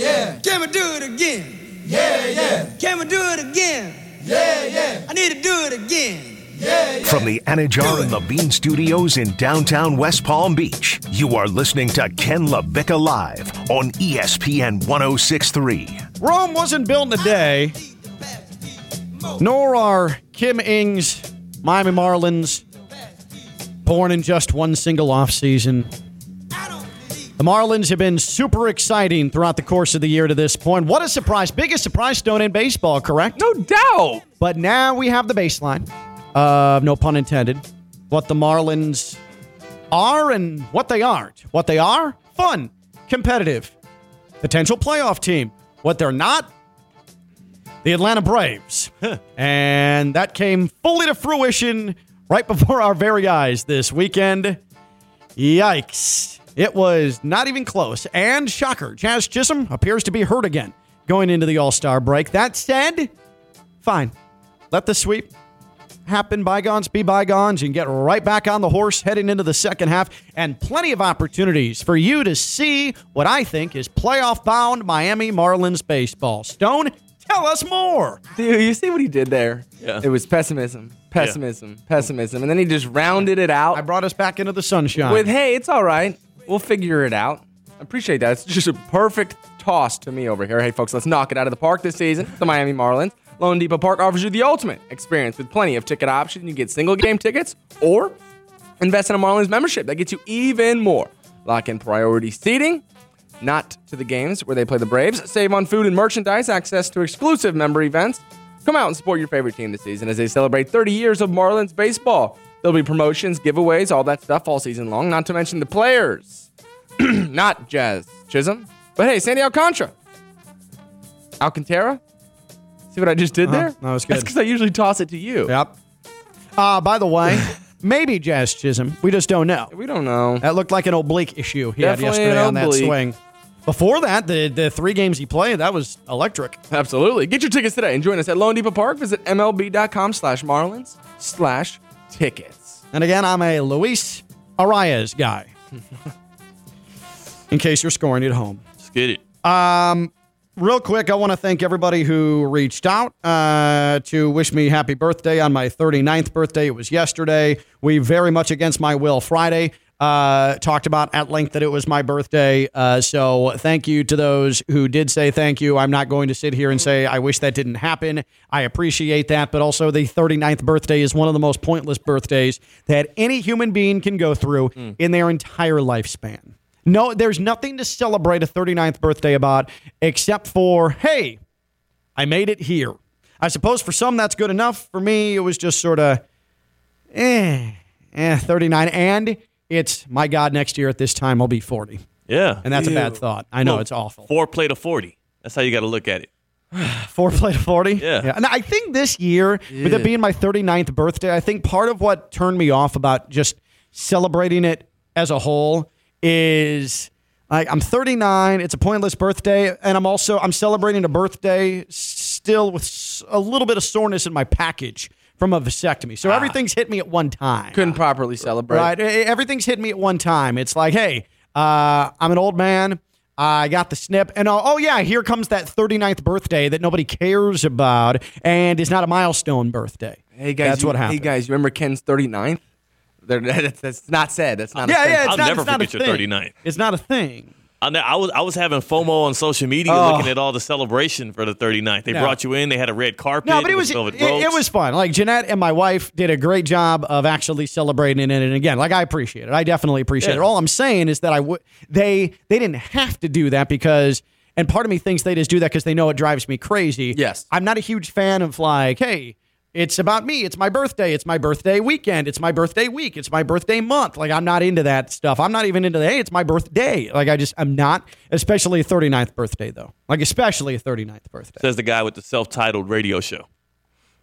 yeah. Can we do it again? Yeah, yeah. Can we do it again? Yeah, yeah. I need to do it again. Yeah, yeah. From the Anajar and the Bean Studios in downtown West Palm Beach, you are listening to Ken LaVicka Live on ESPN 1063. Rome wasn't built in a day, nor are Kim Ng's Miami Marlins born in just one single offseason. The Marlins have been super exciting throughout the course of the year to this point. What a surprise. Biggest surprise stone in baseball, correct? No doubt. But now we have the baseline of, no pun intended, what the Marlins are and what they aren't. What they are, fun, competitive, potential playoff team. What they're not, the Atlanta Braves. and that came fully to fruition right before our very eyes this weekend. Yikes. It was not even close. And shocker, Jazz Chisholm appears to be hurt again going into the All Star break. That said, fine. Let the sweep happen. Bygones be bygones. You can get right back on the horse heading into the second half, and plenty of opportunities for you to see what I think is playoff bound Miami Marlins baseball. Stone, tell us more. Dude, you see what he did there? Yeah. It was pessimism, pessimism, pessimism. And then he just rounded it out I brought us back into the sunshine. with, hey, it's all right. We'll figure it out. I appreciate that. It's just a perfect toss to me over here. Hey, folks, let's knock it out of the park this season. The Miami Marlins. loanDepot Park offers you the ultimate experience with plenty of ticket options. You get single game tickets or invest in a Marlins membership that gets you even more. Lock in priority seating, not to the games where they play the Braves. Save on food and merchandise, access to exclusive member events. Come out and support your favorite team this season as they celebrate 30 years of Marlins baseball. There'll be promotions, giveaways, all that stuff all season long, not to mention the players. not Jazz Chisholm, but hey, Sandy Alcantara. Alcantara? See what I just did there? Uh-huh. that was That's good. because I usually toss it to you. Yep. Uh, by the way, maybe Jazz Chisholm. We just don't know. We don't know. That looked like an oblique issue he Definitely had yesterday on that swing. Before that, the, the three games he played, that was electric. Absolutely. Get your tickets today and join us at loanDepot Park. Visit MLB.com slash Marlins slash tickets. And again, I'm a Luis Arraez guy. In case you're scoring at home. Let's get it. Real quick, I want to thank everybody who reached out uh, to wish me happy birthday on my 39th birthday. It was yesterday. We very much against my will Friday uh, talked about at length that it was my birthday. Uh, so thank you to those who did say thank you. I'm not going to sit here and say I wish that didn't happen. I appreciate that, but also the 39th birthday is one of the most pointless birthdays that any human being can go through in their entire lifespan. No, there's nothing to celebrate a 39th birthday about except for, hey, I made it here. I suppose for some that's good enough. For me, it was just sort of, eh, eh, 39. And it's, my God, next year at this time I'll be 40. Yeah. And that's a bad thought. I know Well, it's awful. Four plate of 40. That's how you got to look at it. Four plate of 40? Yeah. And I think this year, with it being my 39th birthday, I think part of what turned me off about just celebrating it as a whole is like I'm 39, it's a pointless birthday, and I'm also I'm celebrating a birthday still with a little bit of soreness in my package from a vasectomy. So everything's hit me at one time. Couldn't properly celebrate. Right. Everything's hit me at one time. It's like, hey, uh, I'm an old man. I got the snip. And oh, oh, yeah, here comes that 39th birthday that nobody cares about and is not a milestone birthday. Hey guys, That's you, what happened. Hey guys, you remember Ken's 39th? That's, that's not said. That's not. a yeah, thing. yeah, it's I'll not, never it's not a forget your thing. 39th. It's not a thing. I, was I was having FOMO on social media Oh. looking at all the celebration for the 39th. They No. brought you in. They had a red carpet. No, but it was it, it ropes. was fun. Like Jeanette and my wife did a great job of actually celebrating it. And again, like I appreciate it. I definitely appreciate it. All I'm saying is that I would they they didn't have to do that because. And part of me thinks they just do that because they know it drives me crazy. Yes. I'm not a huge fan of like, hey, it's about me. It's my birthday. It's my birthday weekend. It's my birthday week. It's my birthday month. Like I'm not into that stuff. I'm not even into the hey, it's my birthday. Like I just I'm not, especially a 39th birthday though. Like especially a 39th birthday. Says the guy with the self-titled radio show.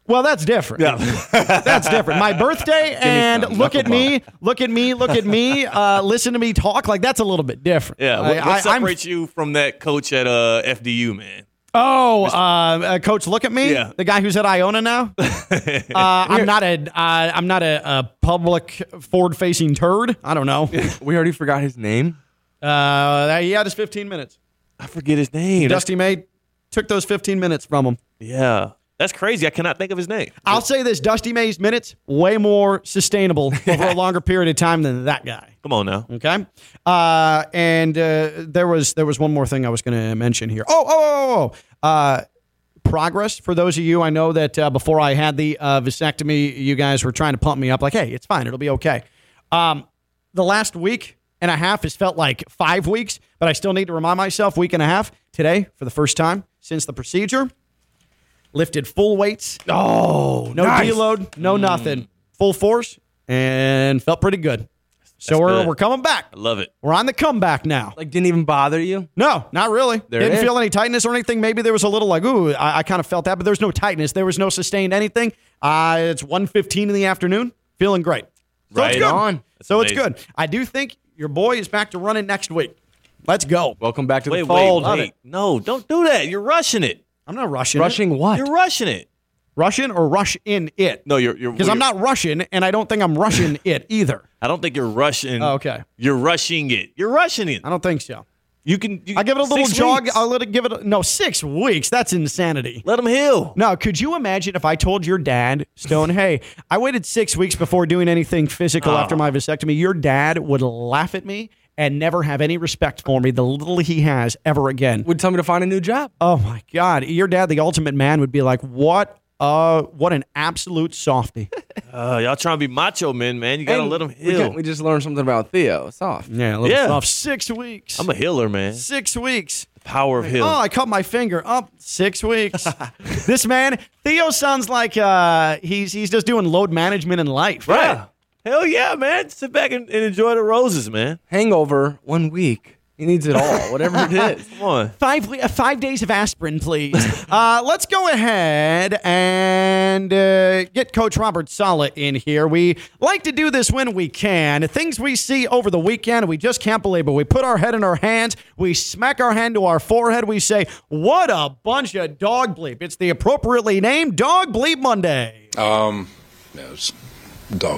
Well, that's different. Yeah. that's different. My birthday and look at me, look at me, look at me, uh, listen to me talk. Like that's a little bit different. Yeah. I, What, what I- I'm- separates you from that coach at uh, FDU, man? Oh, uh, uh, coach, look at me. Yeah. The guy who's at Iona now. uh, I'm not a, uh, I'm not a, a public forward-facing turd. I don't know. We already forgot his name. Uh, he had his 15 minutes. I forget his name. Dusty May took those 15 minutes from him. yeah. That's crazy. I cannot think of his name. I'll say this Dusty May's minutes, way more sustainable over a longer period of time than that guy. Come on now. Okay. Uh, and uh, there was there was one more thing I was going to mention here. Oh, oh, oh, oh. Uh, progress for those of you. I know that uh, before I had the uh, vasectomy, you guys were trying to pump me up like, hey, it's fine. It'll be okay. Um, the last week and a half has felt like five weeks, but I still need to remind myself week and a half. Today, for the first time since the procedure, lifted full weights. Oh, no nice. deload, no nothing. Full force and felt pretty good. So we're, good. we're coming back. I love it. We're on the comeback now. Like, didn't even bother you? No, not really. There Didn't feel any tightness or anything. Maybe there was a little like, ooh, I, I kind of felt that, but there's no tightness. There was no sustained anything. Uh, it's 1.15 in the afternoon. Feeling great. So Right it's good. on. That's so it's good. I do think your boy is back to running next week. Let's go. Welcome back to Wait, the wait, fold. wait. No, don't do that. You're rushing it. I'm not rushing. it. Rushing what? You're rushing it. Russian or rush in it? No, you're you're Because I'm not Russian, and I don't think I'm rushing it either. I don't think you're rushing. Oh, okay. You're rushing it. You're rushing it. I don't think so. You can. You, I give it a little jog. weeks. I'll let it give it. A, no, six weeks. That's insanity. Let him heal. No, could you imagine if I told your dad, Stone, hey, I waited six weeks before doing anything physical ah. after my vasectomy? Your dad would laugh at me and never have any respect for me, the little he has ever again. Would tell me to find a new job. Oh my God. Your dad, the ultimate man, would be like, what? Uh, what an absolute softy. Uh, y'all trying to be macho men, man. You gotta And let him we heal. got- We, just learned something about Theo. Soft. Yeah, a little Yeah. soft. Six weeks. I'm a healer, man. Six weeks. Power of healing. Oh. I cut my finger. Up six weeks. this man, Theo, sounds like uh, he's he's just doing load management in life. right. Hell yeah, man. Sit back and, and enjoy the roses, man. Hangover, one week. He needs it all, whatever it is. Come on. Five uh, five days of aspirin, please. uh, let's go ahead and uh, get Coach Robert Saleh in here. We like to do this when we can. Things we see over the weekend, we just can't believe it. We put our head in our hands, we smack our hand to our forehead, we say, "What a bunch of dog bleep!" It's the appropriately named Dog Bleep Monday. Um, no, it's dog.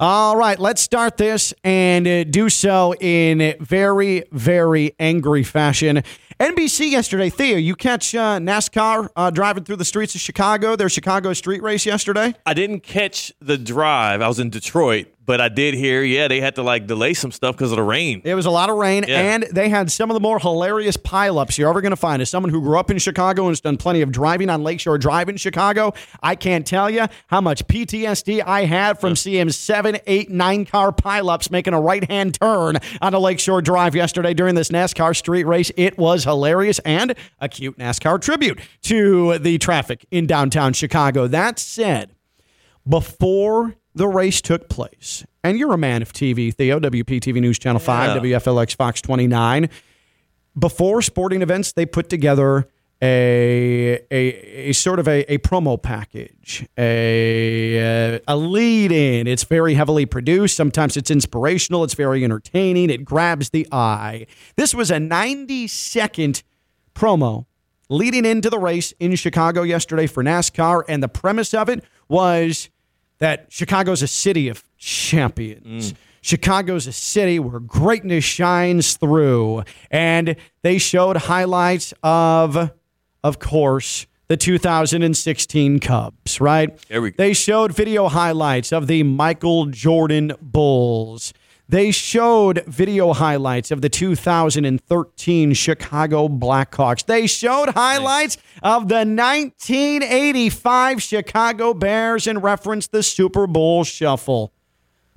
All right, let's start this and uh, do so in very, very angry fashion. NBC yesterday, Theo, you catch uh, NASCAR uh, driving through the streets of Chicago, their Chicago street race yesterday? I didn't catch the drive. I was in Detroit, but I did hear, yeah, they had to like delay some stuff because of the rain. It was a lot of rain, Yeah. and they had some of the more hilarious pileups you're ever going to find. As someone who grew up in Chicago and has done plenty of driving on Lakeshore Drive in Chicago, I can't tell you how much PTSD I had from seeing seven, eight, nine car pileups making a right hand turn on a Lakeshore Drive yesterday during this NASCAR street race. It was hilarious and a cute NASCAR tribute to the traffic in downtown Chicago. That said, before the race took place, and you're a man of TV, Theo, WPTV News Channel 5, Yeah. WFLX Fox 29, before sporting events, they put together a, a, a sort of a, a promo package, a, a lead in. It's very heavily produced. Sometimes it's inspirational, it's very entertaining, it grabs the eye. This was a 90 second promo leading into the race in Chicago yesterday for NASCAR. And the premise of it was that Chicago's a city of champions. Mm. Chicago's a city where greatness shines through. And they showed highlights of, of course, the 2016 Cubs, right? There we go. They showed video highlights of the Michael Jordan Bulls. They showed video highlights of the 2013 Chicago Blackhawks. They showed highlights of the 1985 Chicago Bears and referenced the Super Bowl shuffle.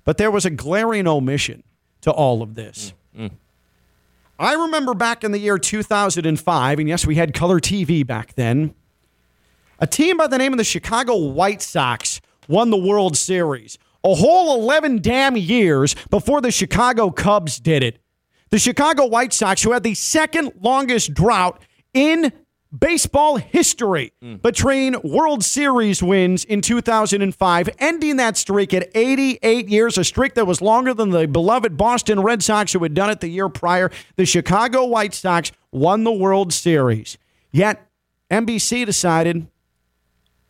But there was a glaring omission to all of this. Mm, mm. I remember back in the year 2005, and yes, we had color TV back then. A team by the name of the Chicago White Sox won the World Series a whole 11 damn years before the Chicago Cubs did it. The Chicago White Sox, who had the second longest drought in baseball history mm. between World Series wins in 2005, ending that streak at 88 years, a streak that was longer than the beloved Boston Red Sox, who had done it the year prior. The Chicago White Sox won the World Series. Yet, NBC decided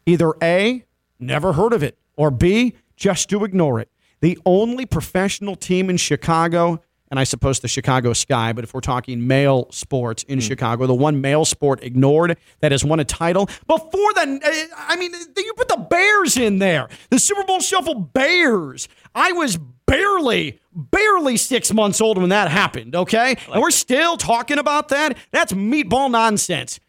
either A, never heard of it, or B, just to ignore it. The only professional team in Chicago and I suppose the Chicago Sky. But if we're talking male sports in Chicago, the one male sport ignored that has won a title before the, uh, I mean, you put the Bears in there, the Super Bowl Shuffle Bears. I was barely, barely six months old when that happened, okay? and we're still talking about that? That's meatball nonsense.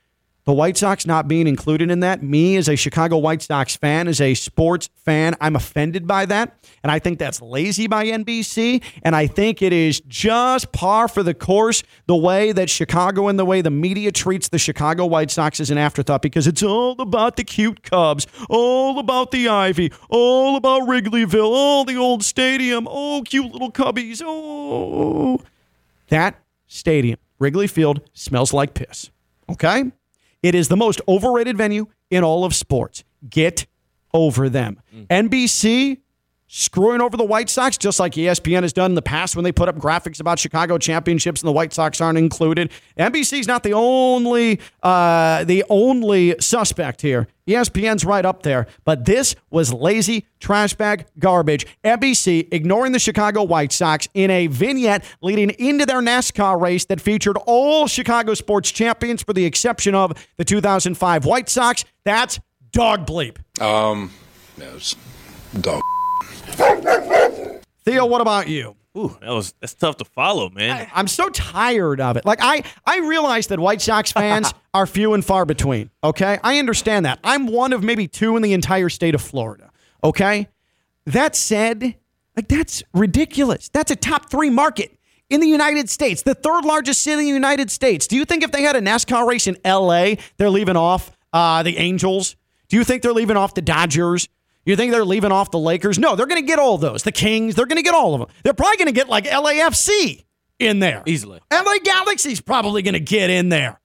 The White Sox not being included in that, me as a Chicago White Sox fan, as a sports fan, I'm offended by that. And I think that's lazy by NBC. And I think it is just par for the course the way that Chicago and the way the media treats the Chicago White Sox as an afterthought because it's all about the cute Cubs, all about the Ivy, all about Wrigleyville, all the old stadium, oh, cute little Cubbies, oh. That stadium, Wrigley Field, smells like piss. Okay? It is the most overrated venue in all of sports. Get over them. Mm. NBC screwing over the White Sox, just like ESPN has done in the past when they put up graphics about Chicago championships and the White Sox aren't included. NBC's not the only uh, the only suspect here. ESPN's right up there, but this was lazy trash bag garbage. NBC ignoring the Chicago White Sox in a vignette leading into their NASCAR race that featured all Chicago sports champions for the exception of the 2005 White Sox. That's dog bleep. Um, no, dog. Theo, what about you? Ooh, that was that's tough to follow, man. I'm so tired of it. Like I, I realize that White Sox fans are few and far between. Okay, I understand that. I'm one of maybe two in the entire state of Florida. Okay, that said, like that's ridiculous. That's a top three market in the United States, the third largest city in the United States. Do you think if they had a NASCAR race in L.A., they're leaving off uh, the Angels? Do you think they're leaving off the Dodgers? You think they're leaving off the Lakers? No, they're going to get all those. The Kings, they're going to get all of them. They're probably going to get like LAFC in there. Easily. LA Galaxy's probably going to get in there.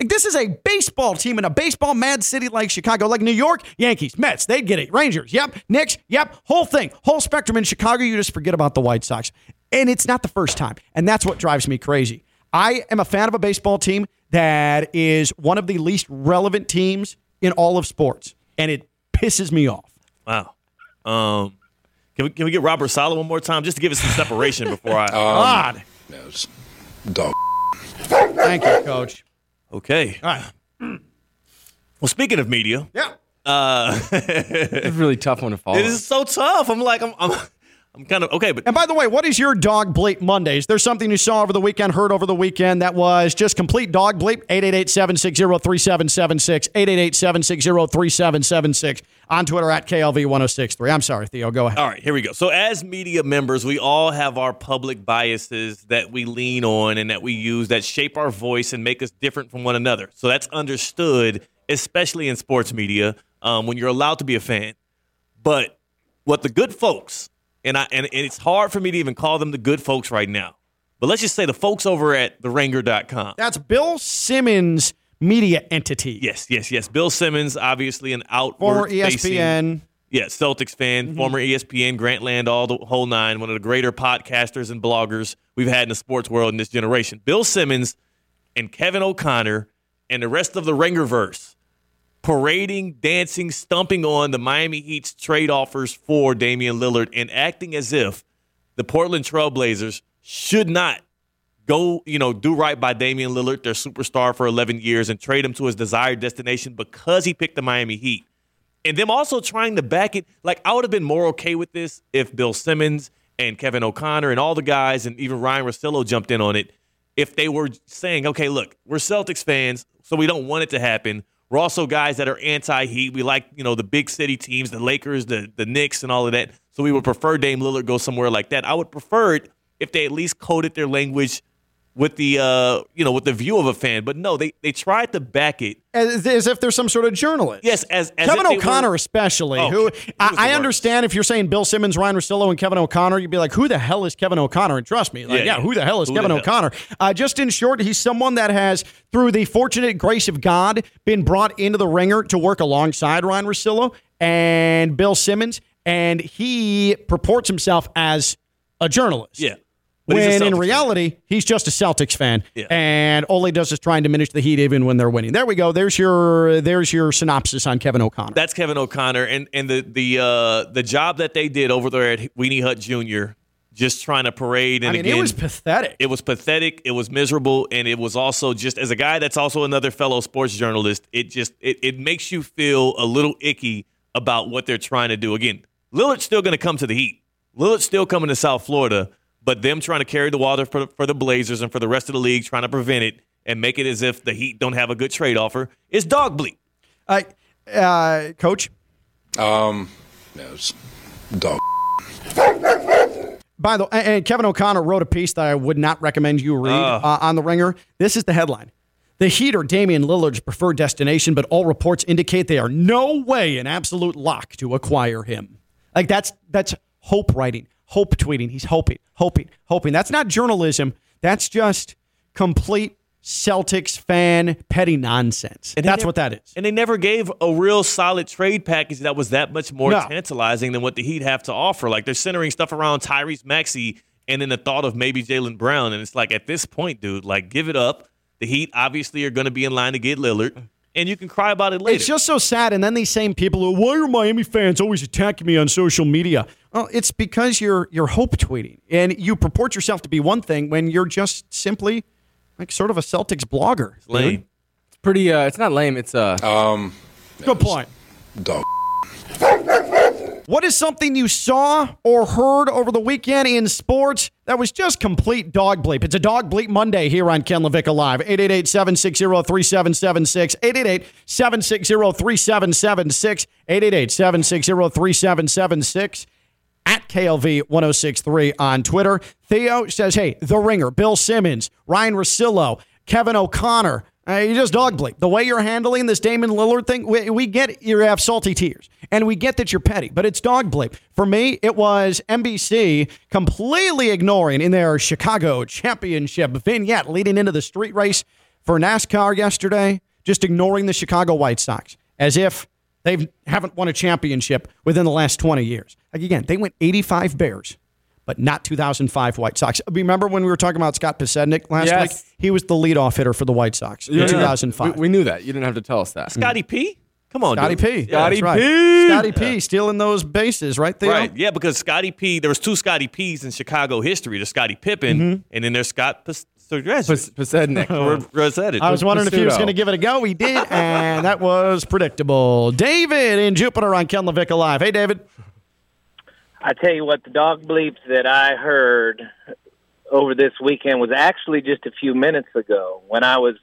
Like this is a baseball team in a baseball mad city like Chicago, like New York, Yankees, Mets, they'd get it. Rangers, yep. Knicks, yep. Whole thing, whole spectrum in Chicago. You just forget about the White Sox. And it's not the first time. And that's what drives me crazy. I am a fan of a baseball team that is one of the least relevant teams in all of sports. And it pisses me off. Wow. Um, can we can we get Robert Saleh one more time just to give us some separation before I? God. No, it's dog. Thank you, coach. okay. All right. Well, speaking of media, Yeah. uh, It's a really tough one to follow. it is so tough. I'm like I'm I'm I'm kind of okay, but And by the way, what is your dog bleep Monday? Is there something you saw over the weekend, heard over the weekend that was just complete dog bleep? 888-760-3776, 888-760-3776, on Twitter at KLV1063. I'm sorry, Theo, go ahead. All right, here we go. So, as media members, we all have our public biases that we lean on and that we use that shape our voice and make us different from one another. So, that's understood, especially in sports media, um, when you're allowed to be a fan. But what the good folks, and, I, and, and it's hard for me to even call them the good folks right now, but let's just say the folks over at theringer.com. That's Bill Simmons' media entity. Yes, yes, yes. Bill Simmons, obviously an outward Former facing- ESPN. Yeah, Celtics fan, Mm-hmm. former ESPN, Grantland, all the whole nine, one of the greater podcasters and bloggers we've had in the sports world in this generation. Bill Simmons and Kevin O'Connor and the rest of the Ringerverse parading, dancing, stumping on the Miami Heat's trade offers for Damian Lillard and acting as if the Portland Trailblazers should not go, you know, do right by Damian Lillard, their superstar for 11 years, and trade him to his desired destination because he picked the Miami Heat. And them also trying to back it. Like, I would have been more okay with this if Bill Simmons and Kevin O'Connor and all the guys and even Ryen Russillo jumped in on it. If they were saying, okay, look, we're Celtics fans, so we don't want it to happen. We're also guys that are anti-Heat. We like, you know, the big city teams, the Lakers, the the Knicks, and all of that. So we would prefer Dame Lillard go somewhere like that. I would prefer it if they at least coded their language with the uh, you know, with the view of a fan. But no, they they tried to back it. As, as if there's some sort of journalist. Yes, as, as Kevin O'Connor, were- especially, Oh, who he was the I, I understand if you're saying Bill Simmons, Ryen Russillo, and Kevin O'Connor, you'd be like, who the hell is Kevin O'Connor? And trust me, like, Yeah, yeah, yeah. who the hell is Who Kevin? O'Connor? Uh, just in short, he's someone that has, through the fortunate grace of God, been brought into the ringer to work alongside Ryen Russillo and Bill Simmons, and he purports himself as a journalist. Yeah. But When in Celtics fan. reality, he's just a Celtics fan, Yeah. and all he does is try and diminish the Heat even when they're winning. There we go. There's your there's your synopsis on Kevin O'Connor. That's Kevin O'Connor, and and the the uh, the job that they did over there at Weenie Hut Jr. just trying to parade. And I mean, again, it was pathetic. it was pathetic. It was miserable, and it was also just as a guy that's also another fellow sports journalist. It just it, it makes you feel a little icky about what they're trying to do. Again, Lillard's still going to come to the Heat. Lillard's still coming to South Florida, but them trying to carry the water for, for the Blazers and for the rest of the league, trying to prevent it and make it as if the Heat don't have a good trade offer is dog bleep. Uh, uh, Coach, Um, no, it's dog. by the and and Kevin O'Connor wrote a piece that I would not recommend you read uh, on the Ringer. This is the headline: The Heat are Damian Lillard's preferred destination, but all reports indicate they are no way an absolute lock to acquire him. Like that's that's hope writing, hope tweeting. He's hoping, hoping, hoping. That's not journalism. That's just complete Celtics fan petty nonsense. And that's never- what that is. And they never gave a real solid trade package that was that much more No. tantalizing than what the Heat have to offer. Like they're centering stuff around Tyrese Maxey and then the thought of maybe Jaylen Brown. And it's like at this point, dude, like give it up. The Heat obviously are going to be in line to get Lillard, and you can cry about it later. It's just so sad. And then these same people, are, why are Miami fans always attacking me on social media? Well, it's because you're you're hope tweeting and you purport yourself to be one thing when you're just simply like sort of a Celtics blogger. dude. lame. It's pretty. Uh, it's not lame. It's uh. Um, Good point. dog. What is something you saw or heard over the weekend in sports that was just complete dog bleep? It's a dog bleep Monday here on Ken LaVicka Live. 888 760 3776. 888 760 3776. 888 760 3776. At KLV 1063 on Twitter. Theo says, hey, The Ringer, Bill Simmons, Ryen Russillo, Kevin O'Connor. Uh, you just dog bleep. The way you're handling this Damian Lillard thing, we, we get you have salty tears, and we get that you're petty, but it's dog bleep. For me, it was NBC completely ignoring in their Chicago championship vignette leading into the street race for NASCAR yesterday, just ignoring the Chicago White Sox as if they haven't won a championship within the last 20 years. Like again, they went 85 Bears, but not 2005 White Sox. Remember when we were talking about Scott Podsednik last Yes. week? He was the leadoff hitter for the White Sox in 2005. We, we knew that. You didn't have to tell us that. Scotty P. Come on, Scotty. P. Yeah, That's Scotty right. P. Scotty P. stealing those bases, right there. Right, yeah, because Scotty P. There was two Scotty P's in Chicago history. There's Scotty Pippen, Mm-hmm. and then there's Scott Pas- Pas- Podsednik. I was wondering if he was going to give it a go. He did, and that was predictable. David in Jupiter on Ken LaVicka Live. Hey, David. I tell you what, the dog bleeps that I heard over this weekend was actually just a few minutes ago when I was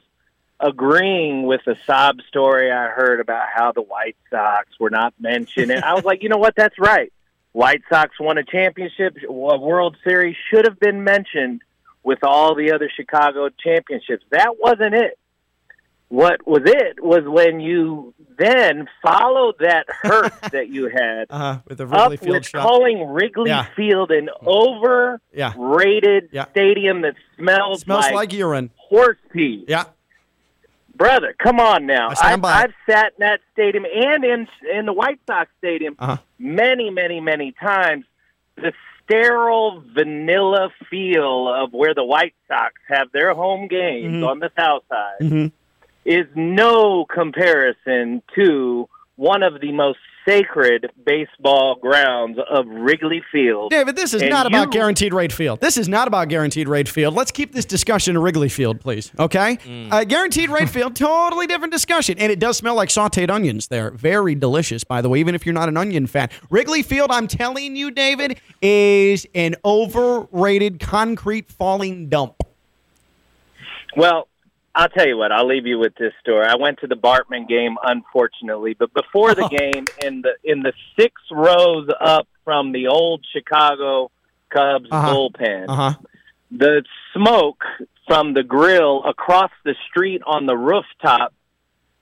agreeing with a sob story I heard about how the White Sox were not mentioned. And I was like, you know what? That's right. White Sox won a championship, a World Series should have been mentioned with all the other Chicago championships. That wasn't it. What was it was when you then followed that hurt that you had Uh, with the up Field with shot. calling Wrigley Yeah. Field an overrated Yeah. stadium that smells, Smells like, like urine. horse pee. Yeah. Brother, come on now. I stand I've, by it. I've sat in that stadium and in in the White Sox stadium Uh-huh. many, many, many times. The sterile vanilla feel of where the White Sox have their home games Mm-hmm. on the south side is no comparison to one of the most sacred baseball grounds of Wrigley Field. David, this is And not about guaranteed rate field. This is not about guaranteed rate field. Let's keep this discussion to Wrigley Field, please. Okay? Uh, guaranteed rate field, totally different discussion. And it does smell like sauteed onions there. Very delicious, by the way, even if you're not an onion fan. Wrigley Field, I'm telling you, David, is an overrated concrete falling dump. Well, I'll tell you what. I'll leave you with this story. I went to the Bartman game, unfortunately, but before the game, in the in the six rows up from the old Chicago Cubs Uh-huh. bullpen, Uh huh. the smoke from the grill across the street on the rooftop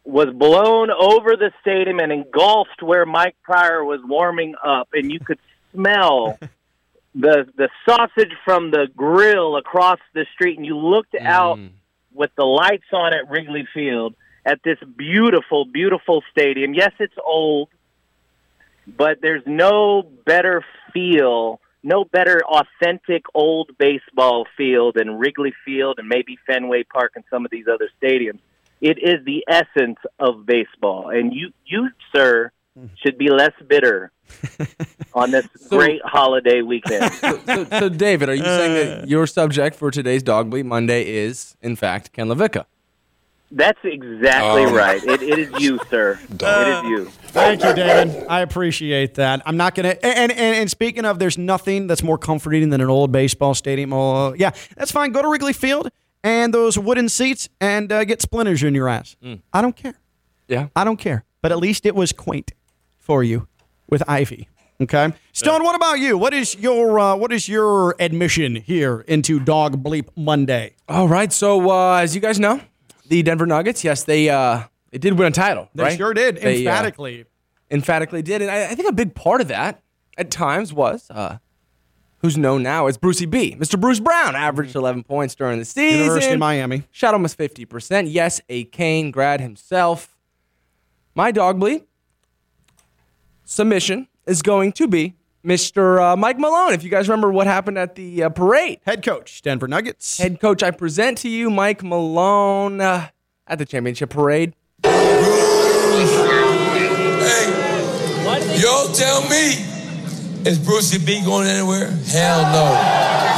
was blown over the stadium and engulfed where Mike Prior was warming up, and you could smell the the sausage from the grill across the street, and you looked out with the lights on at Wrigley Field at this beautiful, beautiful stadium. Yes, it's old, but there's no better feel, no better authentic old baseball field than Wrigley Field and maybe Fenway Park and some of these other stadiums. It is the essence of baseball. And you, you, sir, should be less bitter on this great holiday weekend. so, so, David, are you saying that your subject for today's Dog Bleep Monday is, in fact, Ken LaVicka? That's exactly Oh. right. It, it is you, sir. Dog. It is you. Thank you, David. I appreciate that. I'm not gonna. And, and and speaking of, there's nothing that's more comforting than an old baseball stadium. Oh, yeah, that's fine. Go to Wrigley Field and those wooden seats and uh, get splinters in your ass. I don't care. Yeah. I don't care. But at least it was quaint for you with Ivy. Okay, Stone. What about you? What is your uh, what is your admission here into Dog Bleep Monday? All right. So, uh, as you guys know, the Denver Nuggets, yes, they uh, they did win a title, They right? sure did They, uh, emphatically. emphatically did. And I, I think a big part of that at times was uh, who's known now as Brucey B. Mr. Bruce Brown averaged 11 points during the season. University of Miami. Shot almost 50%. Yes, a Cane grad himself. My dog bleed submission is going to be Mr. Uh, Mike Malone. If you guys remember what happened at the uh, parade, Head coach, Denver Nuggets. head coach, I present to you Mike Malone uh, at the championship parade. Hey, y'all tell me, is Brucey B going anywhere? Hell no.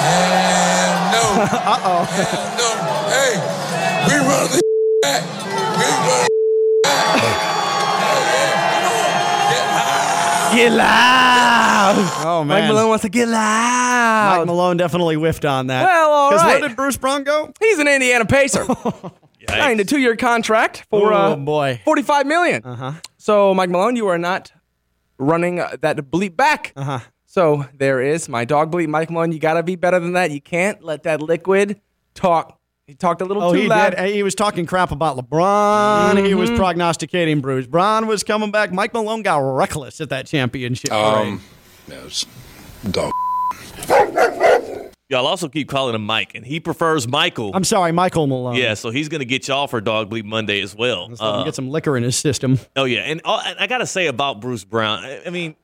Hell no. Uh-oh. Hell no. Hey, we run the back. We run Get loud! Oh man, Mike Malone wants to get loud. Mike Malone definitely whiffed on that. Well, all right. where did Bruce Brown go? He's an Indiana Pacer. Signed a two-year contract for Oh, uh, boy. forty-five million. Uh-huh. So, Mike Malone, you are not running uh, that bleep back. Uh-huh. So there is my dog bleep, Mike Malone. You got to be better than that. You can't let that liquid talk. He talked a little Oh, too he loud. did. He was talking crap about LeBron. He Mm-hmm. was prognosticating Bruce Brown was coming back. Mike Malone got reckless at that championship. parade. Um, no, it's dog. Y'all also keep calling him Mike, and he prefers Michael. I'm sorry, Michael Malone. yeah, so he's going to get y'all for Dog Bleep Monday as well. Let's Uh, get some liquor in his system. oh yeah, and, uh, and I got to say about Bruce Brown. I, I mean,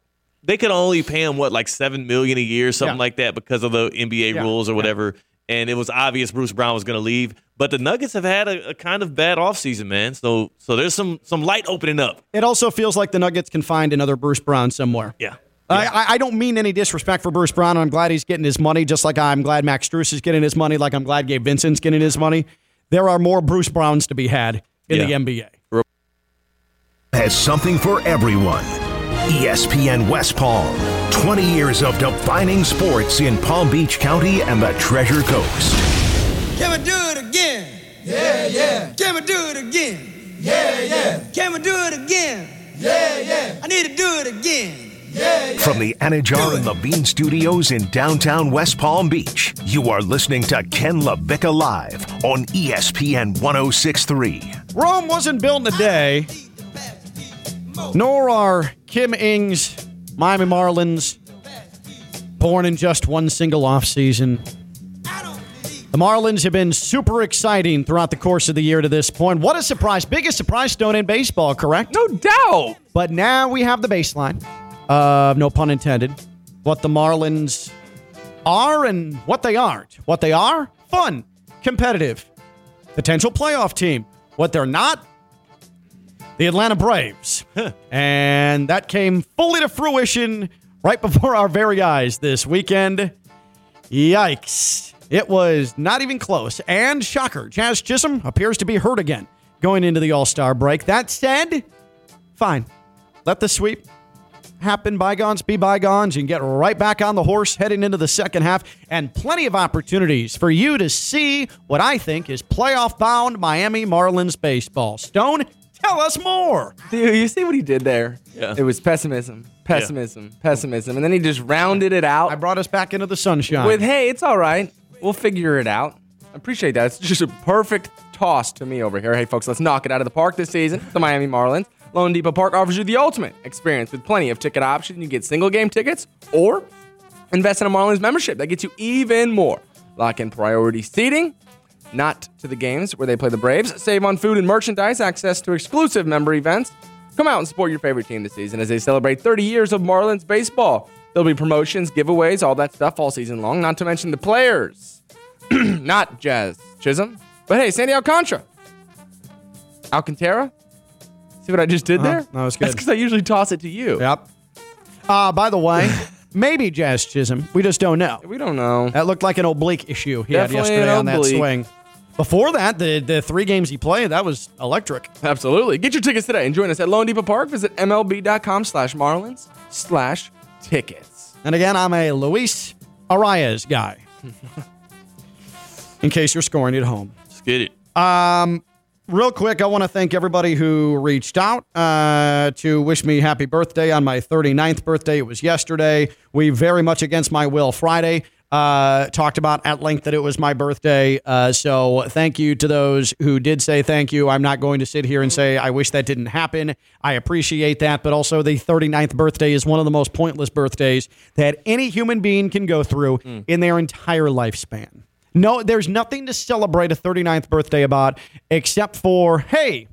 they could only pay him what like seven million a year, something Yeah. like that, because of the NBA Yeah, rules or whatever. And it was obvious Bruce Brown was going to leave. But the Nuggets have had a, a kind of bad offseason, man. So so there's some some light opening up. It also feels like the Nuggets can find another Bruce Brown somewhere. Yeah. I, I- I don't mean any disrespect for Bruce Brown. I'm glad he's getting his money, just like I'm glad Max Strus is getting his money, like I'm glad Gabe Vincent's getting his money. There are more Bruce Browns to be had in Yeah. the NBA. has something for everyone. ESPN West Palm. 20 years of defining sports in Palm Beach County and the Treasure Coast. Can we do it again? Yeah, yeah. Can we do it again? Yeah, yeah. Can we do it again? Yeah, yeah. I need to do it again. Yeah, yeah. From the Anajar and the Bean Studios in downtown West Palm Beach, you are listening to Ken LaVicka Live on ESPN 1063. Rome wasn't built in a day, nor are Kim Ng's Miami Marlins born in just one single offseason. The Marlins have been super exciting throughout the course of the year to this point. What a surprise. Biggest surprise stone in baseball, correct? no doubt. But now we have the baseline of, no pun intended, what the Marlins are and what they aren't. What they are, fun, competitive, potential playoff team. What they're not, the Atlanta Braves. And that came fully to fruition right before our very eyes this weekend. Yikes. It was not even close. And shocker, Jazz Chisholm appears to be hurt again going into the All Star break. That said, fine. Let the sweep happen. Bygones be bygones and get right back on the horse heading into the second half. And plenty of opportunities for you to see what I think is playoff bound Miami Marlins baseball. Stone, tell us more. Dude, you see what he did there? Yeah. It was pessimism, pessimism, pessimism. And then he just rounded it out I brought us back into the sunshine. with, hey, it's all right. We'll figure it out. I appreciate that. It's just a perfect toss to me over here. Hey, folks, let's knock it out of the park this season. The Miami Marlins. loanDepot Park offers you the ultimate experience with plenty of ticket options. You get single game tickets or invest in a Marlins membership. That gets you even more. Lock in priority seating, not to the games where they play the Braves. Save on food and merchandise, access to exclusive member events. Come out and support your favorite team this season as they celebrate 30 years of Marlins baseball. There'll be promotions, giveaways, all that stuff all season long, not to mention the players. not Jazz Chisholm, but hey, Sandy Alcantara, Alcantara, See what I just did there? that was good. That's because I usually toss it to you. Yep. Uh, by the way, maybe Jazz Chisholm. We just don't know. We don't know. That looked like an oblique issue he had yesterday on that swing. Before that, the, the three games he played, that was electric. Absolutely. Get your tickets today and join us at loanDepot Park. Visit MLB.com slash Marlins slash tickets. And again, I'm a Luis Arraez guy. In case you're scoring at home. Let's get it. Real quick, I want to thank everybody who reached out uh, to wish me happy birthday on my 39th birthday. It was yesterday. We very much against my will Friday uh, talked about at length that it was my birthday. Uh, so thank you to those who did say thank you. I'm not going to sit here and say I wish that didn't happen. I appreciate that, but also the 39th birthday is one of the most pointless birthdays that any human being can go through in their entire lifespan. No, there's nothing to celebrate a 39th birthday about except for, hey,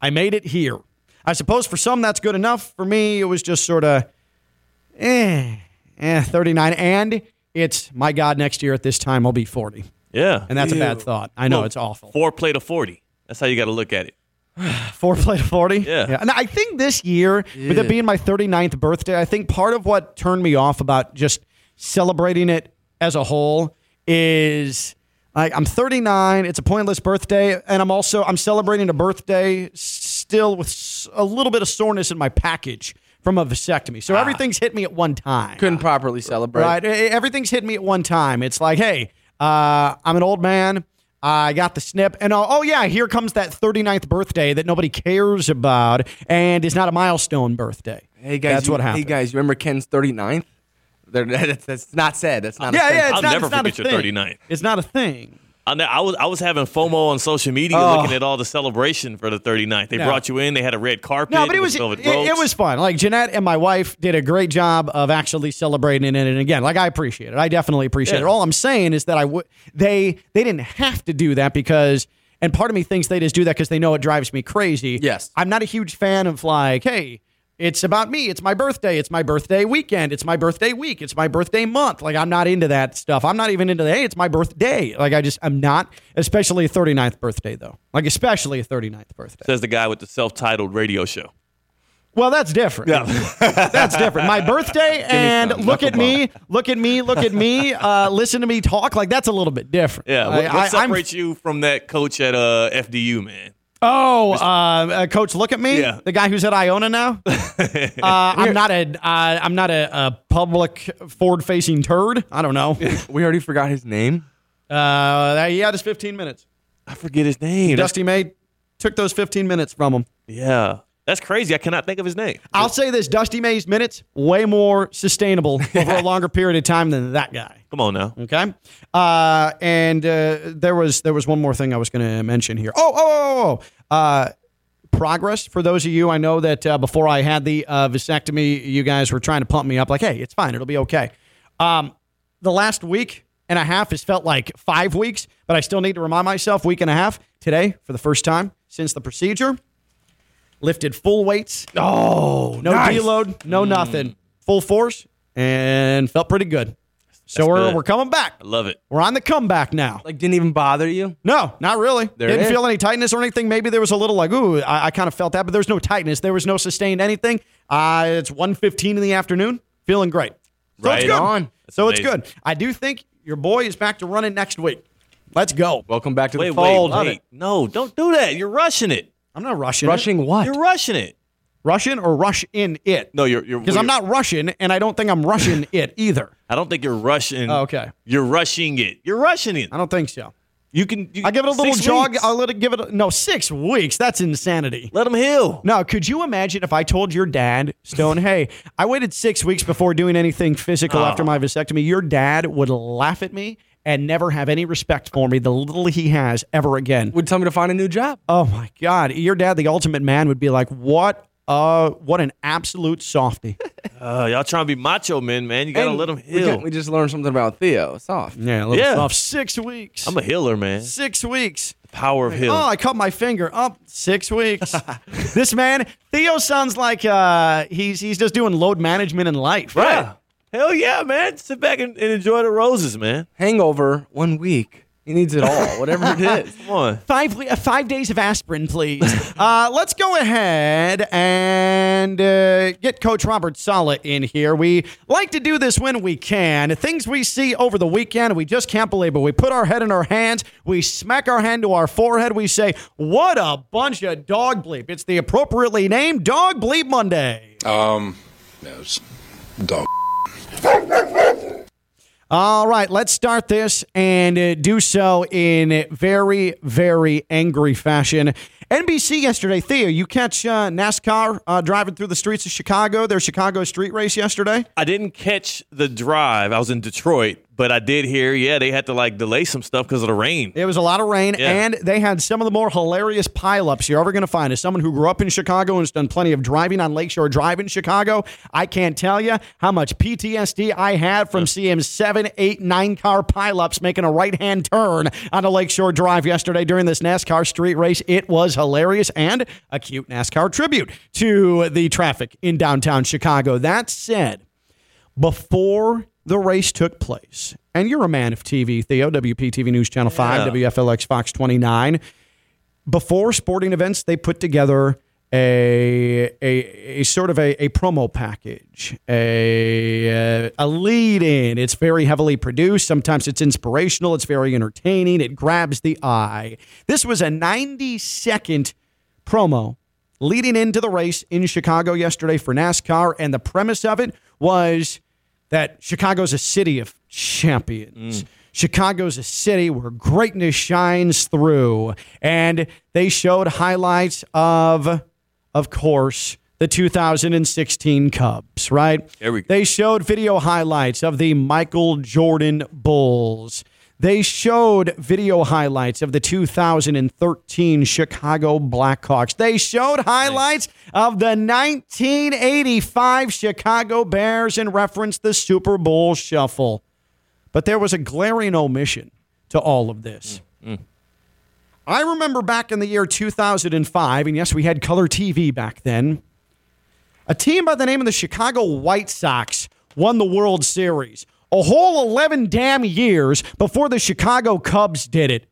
I made it here. I suppose for some that's good enough. For me, it was just sort of, eh, eh, 39. And it's, my God, next year at this time I'll be 40. Yeah. And that's a bad thought. I know Well, it's awful. Four play to 40. That's how you got to look at it. Four play to 40? Yeah. And I think this year, with it being my 39th birthday, I think part of what turned me off about just celebrating it as a whole is like I'm 39, it's a pointless birthday, and I'm also I'm celebrating a birthday still with a little bit of soreness in my package from a vasectomy. So everything's hit me at one time. Couldn't properly celebrate. Right. Everything's hit me at one time. It's like, hey, uh, I'm an old man. I got the snip. And oh, oh, yeah, here comes that 39th birthday that nobody cares about and is not a milestone birthday. Hey guys, That's you- what happened. Hey guys, you remember Ken's 39th? That's, that's not said. That's not. a yeah, thing. yeah, it's I'll not, never it's forget your thing. 39th. It's not a thing. I, I was I was having FOMO on social media Oh. looking at all the celebration for the 39th. They No. brought you in. They had a red carpet. No, but it was it, it was fun. Like Jeanette and my wife did a great job of actually celebrating it. And again, like I appreciate it. I definitely appreciate Yeah. it. All I'm saying is that I would they they didn't have to do that because. And part of me thinks they just do that because they know it drives me crazy. Yes. I'm not a huge fan of like, hey, it's about me. It's my birthday. It's my birthday weekend. It's my birthday week. It's my birthday month. Like I'm not into that stuff. I'm not even into the hey, it's my birthday. Like I just I'm not, especially a 39th birthday though. Like especially a 39th birthday. Says the guy with the self-titled radio show. Well, that's different. Yeah. that's different. My birthday and look at me, look at me, look at me, uh, listen to me talk. Like that's a little bit different. Yeah. What, I- what I- I'm- you from that coach at uh, FDU, man? Oh, uh, uh, coach, look at me. Yeah. The guy who's at Iona now. uh, I'm not a. Uh, I'm not a, a public forward-facing turd. I don't know. We already forgot his name. Uh, he had his 15 minutes. I forget his name. Dusty May took those 15 minutes from him. yeah. That's crazy. I cannot think of his name. I'll say this: Dusty May's minutes way more sustainable over a longer period of time than that guy. Come on now. Okay. Uh, and uh, there was there was one more thing I was going to mention here. Oh, oh, oh, oh. Uh, progress for those of you. I know that uh, before I had the uh, vasectomy, you guys were trying to pump me up, like, "Hey, it's fine. It'll be okay." Um, the last week and a half has felt like five weeks, but I still need to remind myself. Week and a half today, for the first time since the procedure, lifted full weights. Oh, no nice. deload, no nothing, full force, and felt pretty good. So we're, good. we're coming back. I love it. We're on the comeback now. Like didn't even bother you. No, not really. There Didn't it is. feel any tightness or anything. Maybe there was a little like, ooh, I, I kind of felt that, but there's no tightness. There was no sustained anything. Uh, it's 1.15 in the afternoon. Feeling great. So Right it's good. on. So it's good. I do think your boy is back to running next week. Let's go. Welcome back to Wait, the wait, fold. wait. No, don't do that. You're rushing it. I'm not rushing. Rushing what? You're rushing it. It. Rushing or rush in it? No, you're. you're Because I'm not rushing, and I don't think I'm rushing it either. I don't think you're rushing. Oh, okay. You're rushing it. You're rushing it. I don't think so. You can. You, I give it a little jog. weeks. I'll let it give it. A, no, six weeks. That's insanity. Let him heal. No, could you imagine if I told your dad, Stone, hey, I waited six weeks before doing anything physical Oh. after my vasectomy? Your dad would laugh at me and never have any respect for me, the little he has ever again. Would tell me to find a new job. Oh my God. Your dad, the ultimate man, would be like, what? Uh, what an absolute softy. Uh, y'all trying to be macho men, man. You gotta And let him we heal. got- We, just learned something about Theo. Soft. Yeah, a little Yeah. soft. Six weeks. I'm a healer, man. six weeks. Power of healing. Oh, I cut my finger. Up six weeks. this man, Theo, sounds like uh, he's he's just doing load management in life. Yeah. Hell yeah, man. Sit back and, and enjoy the roses, man. Hangover one week. He needs it all, whatever it is. Come on. Five uh, five days of aspirin, please. uh, let's go ahead and uh, get Coach Robert Saleh in here. We like to do this when we can. Things we see over the weekend, we just can't believe it. We put our head in our hands, we smack our hand to our forehead, we say, "What a bunch of dog bleep!" It's the appropriately named Dog Bleep Monday. Um, no, it's dog. All right, let's start this and uh, do so in very, very angry fashion. NBC yesterday, Theo, you catch uh, NASCAR uh, driving through the streets of Chicago, their Chicago street race yesterday? I didn't catch the drive. I was in Detroit, but I did hear, yeah, they had to like delay some stuff because of the rain. It was a lot of rain, Yeah. and they had some of the more hilarious pileups you're ever going to find. As someone who grew up in Chicago and has done plenty of driving on Lakeshore Drive in Chicago, I can't tell you how much PTSD I had from seeing seven, eight, nine car pileups making a right hand turn on a Lakeshore Drive yesterday during this NASCAR street race. It was hilarious and a cute NASCAR tribute to the traffic in downtown Chicago. That said, before the race took place, and you're a man of TV, Theo, WPTV News Channel 5, WFLX Fox 29. Before sporting events, they put together a, a, a sort of a, a promo package, a, a lead in. It's very heavily produced. Sometimes it's inspirational, it's very entertaining, it grabs the eye. This was a 90 second promo leading into the race in Chicago yesterday for NASCAR. And the premise of it was that Chicago's a city of champions. Mm. Chicago's a city where greatness shines through. And they showed highlights of, of course, the 2016 Cubs, right? There we go. They showed video highlights of the Michael Jordan Bulls. They showed video highlights of the 2013 Chicago Blackhawks. They showed highlights of the 1985 Chicago Bears and referenced the Super Bowl shuffle. But there was a glaring omission to all of this. Mm, mm. I remember back in the year 2005, and yes, we had color TV back then. A team by the name of the Chicago White Sox won the World Series a whole 11 damn years before the Chicago Cubs did it.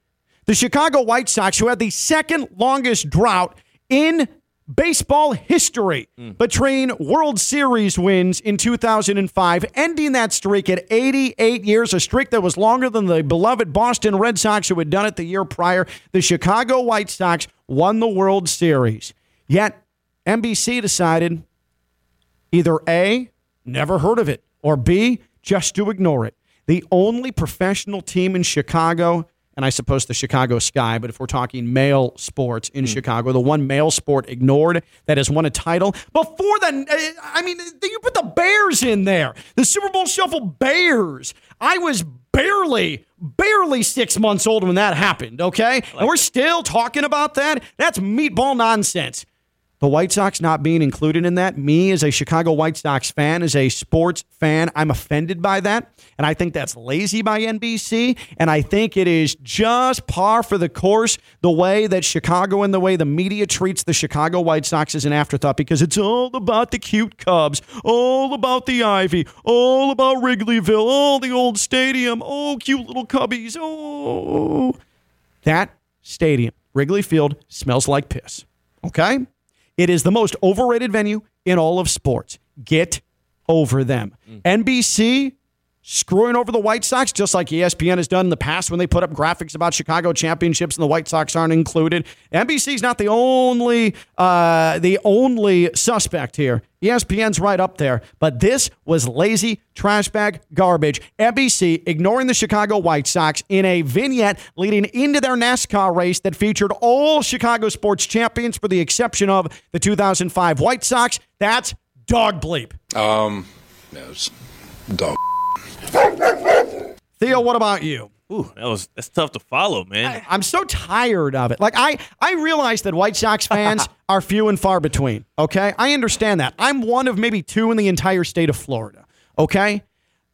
The Chicago White Sox, who had the second longest drought in baseball history mm. between World Series wins in 2005, ending that streak at 88 years, a streak that was longer than the beloved Boston Red Sox, who had done it the year prior. The Chicago White Sox won the World Series. Yet, NBC decided either A, never heard of it, or B, just to ignore it. The only professional team in Chicago, and I suppose the Chicago Sky, but if we're talking male sports in Chicago, the one male sport ignored that has won a title before the, uh, I mean, you put the Bears in there, the Super Bowl Shuffle Bears. I was barely, barely six months old when that happened, okay? and we're still talking about that? That's meatball nonsense. The White Sox not being included in that, me as a Chicago White Sox fan, as a sports fan, I'm offended by that. And I think that's lazy by NBC. And I think it is just par for the course the way that Chicago and the way the media treats the Chicago White Sox as an afterthought because it's all about the cute Cubs, all about the Ivy, all about Wrigleyville, all the old stadium, oh, cute little Cubbies, oh. That stadium, Wrigley Field, smells like piss. Okay? It is the most overrated venue in all of sports. Get over them. Mm. NBC screwing over the White Sox, just like ESPN has done in the past when they put up graphics about Chicago championships and the White Sox aren't included. NBC's not the only uh, the only suspect here. ESPN's right up there, but this was lazy trash bag garbage. NBC ignoring the Chicago White Sox in a vignette leading into their NASCAR race that featured all Chicago sports champions, for the exception of the 2005 White Sox. That's dog bleep. Um, no, dog. Theo, what about you? Ooh, that was that's tough to follow, man. I'm so tired of it. Like I, I realize that White Sox fans are few and far between. Okay, I understand that. I'm one of maybe two in the entire state of Florida. Okay,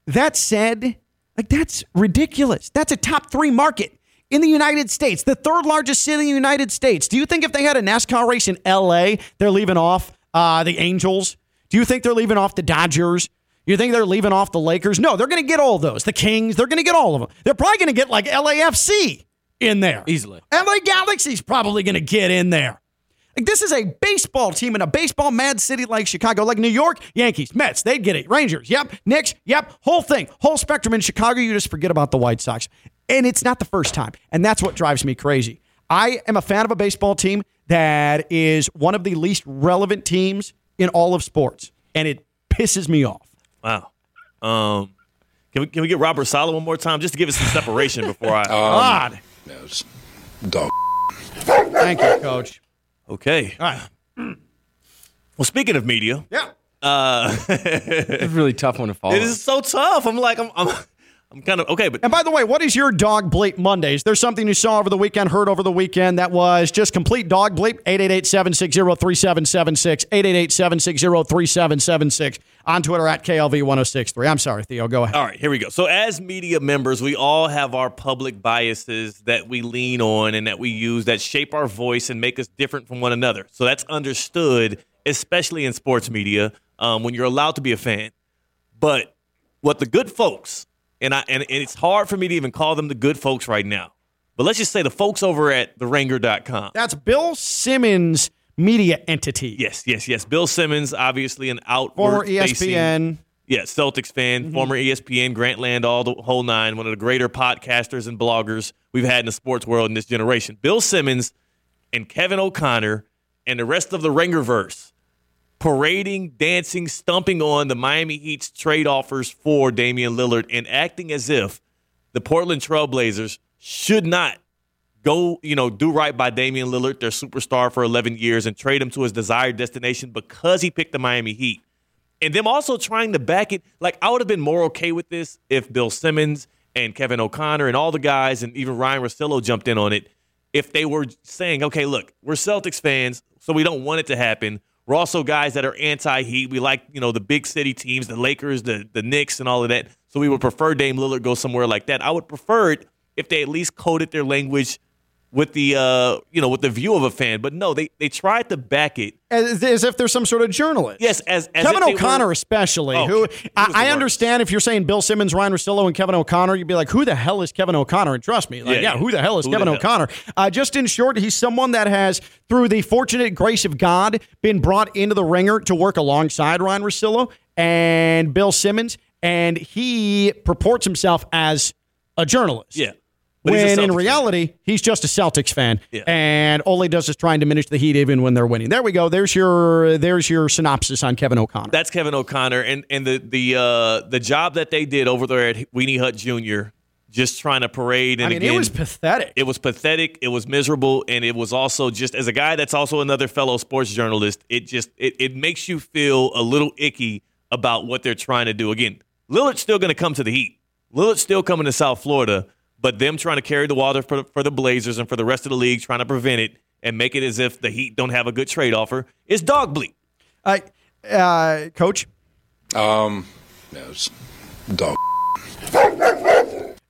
that said, like that's ridiculous. That's a top three market in the United States, the third largest city in the United States. Do you think if they had a NASCAR race in L.A., they're leaving off uh, the Angels? Do you think they're leaving off the Dodgers? You think they're leaving off the Lakers? No, they're going to get all those. The Kings, they're going to get all of them. They're probably going to get like LAFC in there. Easily. LA Galaxy's probably going to get in there. Like this is a baseball team in a baseball mad city like Chicago, like New York, Yankees, Mets, they'd get it. Rangers, yep. Knicks, yep. Whole thing, whole spectrum in Chicago. You just forget about the White Sox. And it's not the first time. And that's what drives me crazy. I am a fan of a baseball team that is one of the least relevant teams in all of sports. And it pisses me off. Wow. Um, can we can we get Robert Saleh one more time just to give us some separation before I? God. No, it's dog. Thank you, coach. Okay. All right. Well, speaking of media, Yeah. uh, It's a really tough one to follow. it is so tough. I'm like I'm I'm I'm kind of okay, but And by the way, what is your dog bleep Mondays? There's something you saw over the weekend, heard over the weekend that was just complete dog bleep. 888-760-3776. 888-760-3776. On Twitter at KLV1063. I'm sorry, Theo. Go ahead. All right, here we go. So, as media members, we all have our public biases that we lean on and that we use that shape our voice and make us different from one another. So, that's understood, especially in sports media, um, when you're allowed to be a fan. But what the good folks, and, I, and, and it's hard for me to even call them the good folks right now, but let's just say the folks over at theringer.com. That's Bill Simmons media entity. Yes, yes, yes. Bill Simmons, obviously an Former outward facing- ESPN. Yeah, Celtics fan, Mm-hmm. former ESPN, Grantland, all the whole nine, one of the greater podcasters and bloggers we've had in the sports world in this generation. Bill Simmons and Kevin O'Connor and the rest of the Ringerverse parading, dancing, stumping on the Miami Heat's trade offers for Damian Lillard and acting as if the Portland Trailblazers should not go, you know, do right by Damian Lillard, their superstar for 11 years, and trade him to his desired destination because he picked the Miami Heat. And them also trying to back it. Like, I would have been more okay with this if Bill Simmons and Kevin O'Connor and all the guys and even Ryen Russillo jumped in on it. If they were saying, okay, look, we're Celtics fans, so we don't want it to happen. We're also guys that are anti-Heat. We like, you know, the big city teams, the Lakers, the the Knicks, and all of that. So we would prefer Dame Lillard go somewhere like that. I would prefer it if they at least coded their language with the uh, you know, with the view of a fan. But no, they they tried to back it. As, as if there's some sort of journalist. Yes, as, as Kevin O'Connor, were- especially, Oh, who he was the I, I understand if you're saying Bill Simmons, Ryen Russillo, and Kevin O'Connor, you'd be like, who the hell is Kevin O'Connor? And trust me, like, Yeah, yeah, yeah. who the hell is Who Kevin? O'Connor? Uh, just in short, he's someone that has, through the fortunate grace of God, been brought into the ringer to work alongside Ryen Russillo and Bill Simmons, and he purports himself as a journalist. Yeah. But when in Celtics fan. reality, he's just a Celtics fan, Yeah. and all he does is try and diminish the Heat even when they're winning. There we go. There's your there's your synopsis on Kevin O'Connor. That's Kevin O'Connor and and the the uh, the job that they did over there at Weenie Hut Jr. Just trying to parade and I mean, again, it was pathetic. it was pathetic. It was miserable, and it was also just as a guy that's also another fellow sports journalist. It just it, it makes you feel a little icky about what they're trying to do. Again, Lillard's still going to come to the Heat. Lillard's still coming to South Florida, but them trying to carry the water for, for the Blazers and for the rest of the league, trying to prevent it and make it as if the Heat don't have a good trade offer is dog bleep. Uh, uh, Coach, Um, no, it's dog.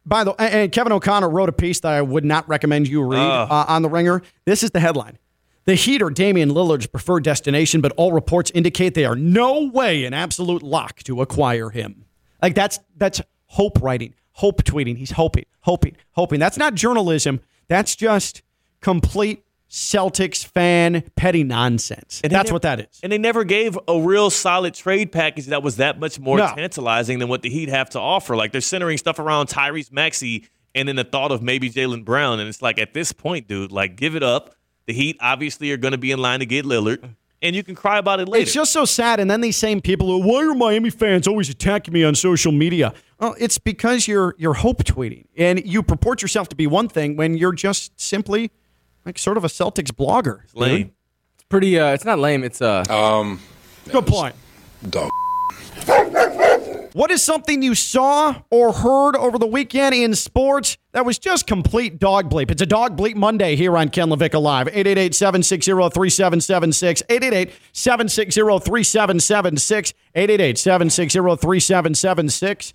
by the and- and Kevin O'Connor wrote a piece that I would not recommend you read uh, on the Ringer. This is the headline: The Heat are Damian Lillard's preferred destination, but all reports indicate they are no way an absolute lock to acquire him. Like that's that's hope writing, hope tweeting. He's hoping, hoping, hoping. That's not journalism. That's just complete Celtics fan petty nonsense. And that's never- what that is. And they never gave a real solid trade package that was that much more No. tantalizing than what the Heat have to offer. Like they're centering stuff around Tyrese Maxey and then the thought of maybe Jaylen Brown. And it's like at this point, dude, like give it up. The Heat obviously are going to be in line to get Lillard, and you can cry about it later. It's just so sad. And then these same people who, why are Miami fans always attacking me on social media? Well, it's because you're you're hope tweeting and you purport yourself to be one thing when you're just simply like sort of a Celtics blogger. lame. It's pretty. Uh, it's not lame. It's uh. Um, Good point. dog. What is something you saw or heard over the weekend in sports that was just complete dog bleep? It's a dog bleep Monday here on Ken LaVicka Live. 888-760-3776. 888-760-3776. 888-760-3776.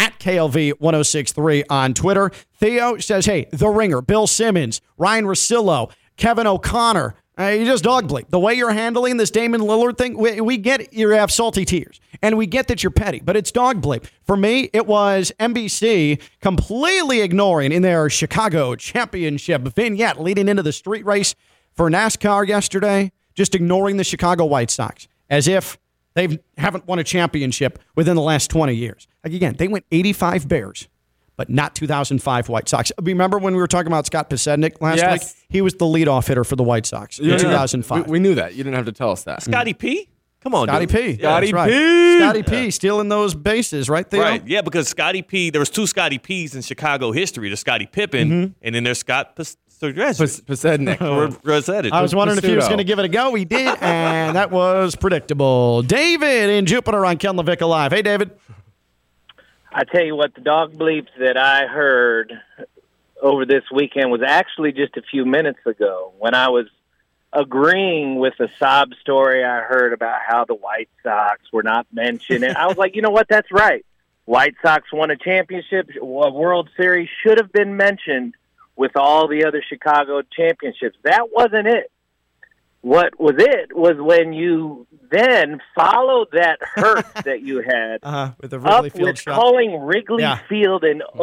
At KLV 1063 on Twitter. Theo says, hey, The Ringer, Bill Simmons, Ryen Russillo, Kevin O'Connor. Uh, you just dog bleep. The way you're handling this Damian Lillard thing, we, we get you have salty tears, and we get that you're petty, but it's dog bleep. For me, it was NBC completely ignoring in their Chicago championship vignette leading into the street race for NASCAR yesterday, just ignoring the Chicago White Sox as if they haven't won a championship within the last 20 years. Like again, they went 85 Bears but not 2005 White Sox. Remember when we were talking about Scott Podsednik last Yes. week? He was the leadoff hitter for the White Sox in 2005. We, we knew that. You didn't have to tell us that. Scotty P. Come on, Scotty dude. P. Yeah, That's Scotty right. P. Scotty P. Stealing those bases, right there. Right, yeah, because Scotty P. There was two Scotty P's in Chicago history. There's Scotty Pippen, Mm-hmm. and then there's Scott Pas- Pas- Podsednik. I was wondering if he was going to give it a go. He did, and that was predictable. David in Jupiter on Ken LaVicka Live. Hey, David. I tell you what, the dog bleeps that I heard over this weekend was actually just a few minutes ago when I was agreeing with a sob story I heard about how the White Sox were not mentioned. And I was like, you know what? That's right. White Sox won a championship, a World Series should have been mentioned with all the other Chicago championships. That wasn't it. What was it was when you then followed that hurt that you had uh-huh, with the up Wrigley Field with shot. calling Wrigley Yeah. Field an Yeah.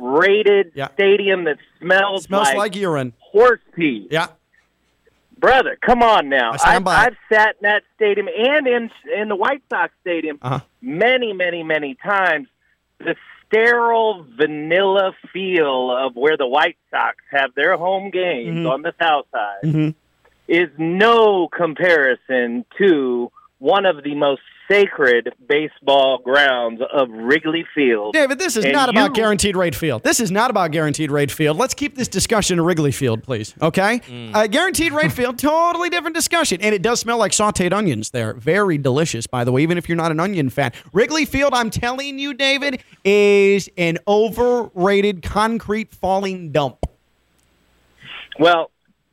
overrated Yeah. stadium that smells, Smells like, like urine. horse pee. Yeah. Brother, come on now. I stand I've, by. I've sat in that stadium and in in the White Sox stadium Uh-huh. many, many, many times. The sterile vanilla feel of where the White Sox have their home games Mm-hmm. on the south side is no comparison to one of the most sacred baseball grounds of Wrigley Field. David, this is And not about you- guaranteed rate field. This is not about guaranteed rate field. Let's keep this discussion to Wrigley Field, please. Okay? Uh, guaranteed rate field, totally different discussion. And it does smell like sauteed onions there. Very delicious, by the way, even if you're not an onion fan. Wrigley Field, I'm telling you, David, is an overrated concrete falling dump. Well,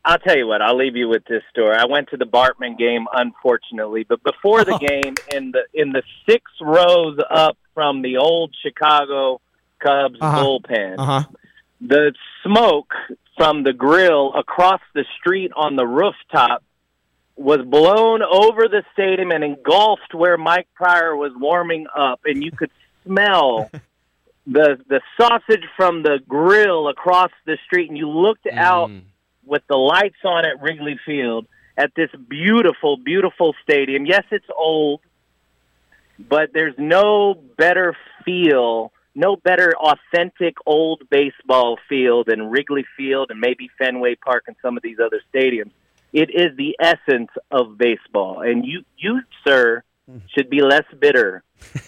I'll tell you what. I'll leave you with this story. I went to the Bartman game, unfortunately, but before the game, in the in the six rows up from the old Chicago Cubs Uh-huh. bullpen, Uh huh. the smoke from the grill across the street on the rooftop was blown over the stadium and engulfed where Mike Prior was warming up, and you could smell the the sausage from the grill across the street, and you looked out with the lights on at Wrigley Field at this beautiful, beautiful stadium. Yes, it's old, but there's no better feel, no better authentic old baseball field than Wrigley Field and maybe Fenway Park and some of these other stadiums. It is the essence of baseball, and you, you, sir, should be less bitter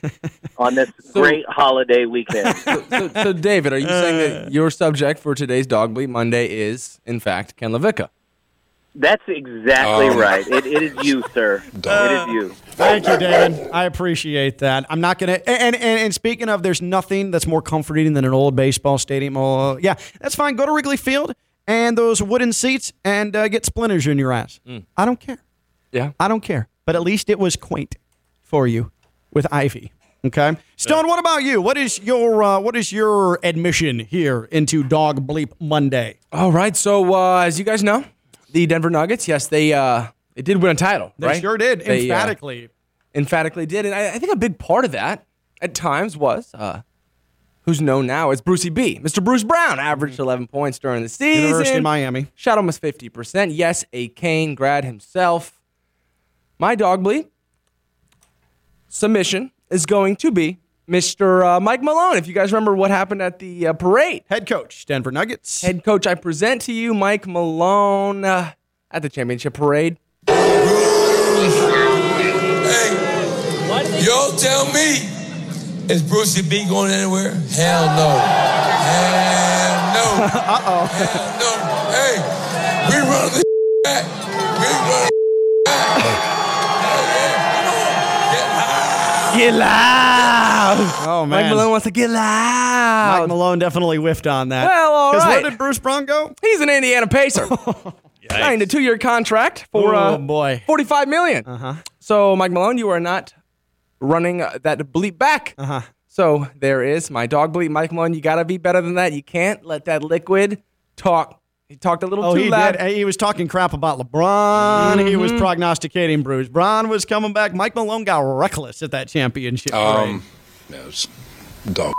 on this great holiday weekend. so, so, David, are you saying that your subject for today's Dog Bleep Monday is, in fact, Ken LaVicka? That's exactly Oh. right. It, it is you, sir. It is you. Thank you, David. I appreciate that. I'm not gonna. And and, and speaking of, there's nothing that's more comforting than an old baseball stadium. Oh, yeah, that's fine. Go to Wrigley Field and those wooden seats and uh, get splinters in your ass. I don't care. Yeah. I don't care. But at least it was quaint for you with Ivy. Okay, Stone. What about you? What is your uh, what is your admission here into Dog Bleep Monday? All right. So, uh, as you guys know, the Denver Nuggets, yes, they uh, they did win a title, They right? sure did They, uh, emphatically. emphatically did. And I, I think a big part of that at times was uh, who's known now as Brucey B. Mr. Bruce Brown averaged 11 points during the season. University of Miami. Shot almost 50%. Yes, a Cane grad himself. My dog bleep submission is going to be Mr. Uh, Mike Malone. If you guys remember what happened at the uh, parade, Head coach, Denver Nuggets. head coach, I present to you Mike Malone uh, at the championship parade. Hey, y'all tell me, is Brucey B going anywhere? Hell no. Hell no. Uh-oh. Hell no. Hey, Get. Loud! Oh Mike Malone wants to get loud. Mike Malone definitely whiffed on that. Well, all right. where did Bruce Brown go? He's an Indiana Pacer. Signed a two-year contract for Oh, uh, boy. forty-five million. Uh-huh. So, Mike Malone, you are not running uh, that bleep back. Uh-huh. So there is my dog bleep, Mike Malone. You got to be better than that. You can't let that liquid talk He talked a little Oh, too he loud. did. He was talking crap about LeBron. He was Mhm. prognosticating Bruce. Brown was coming back. Mike Malone got reckless at that championship. parade. Um, no, it's dog.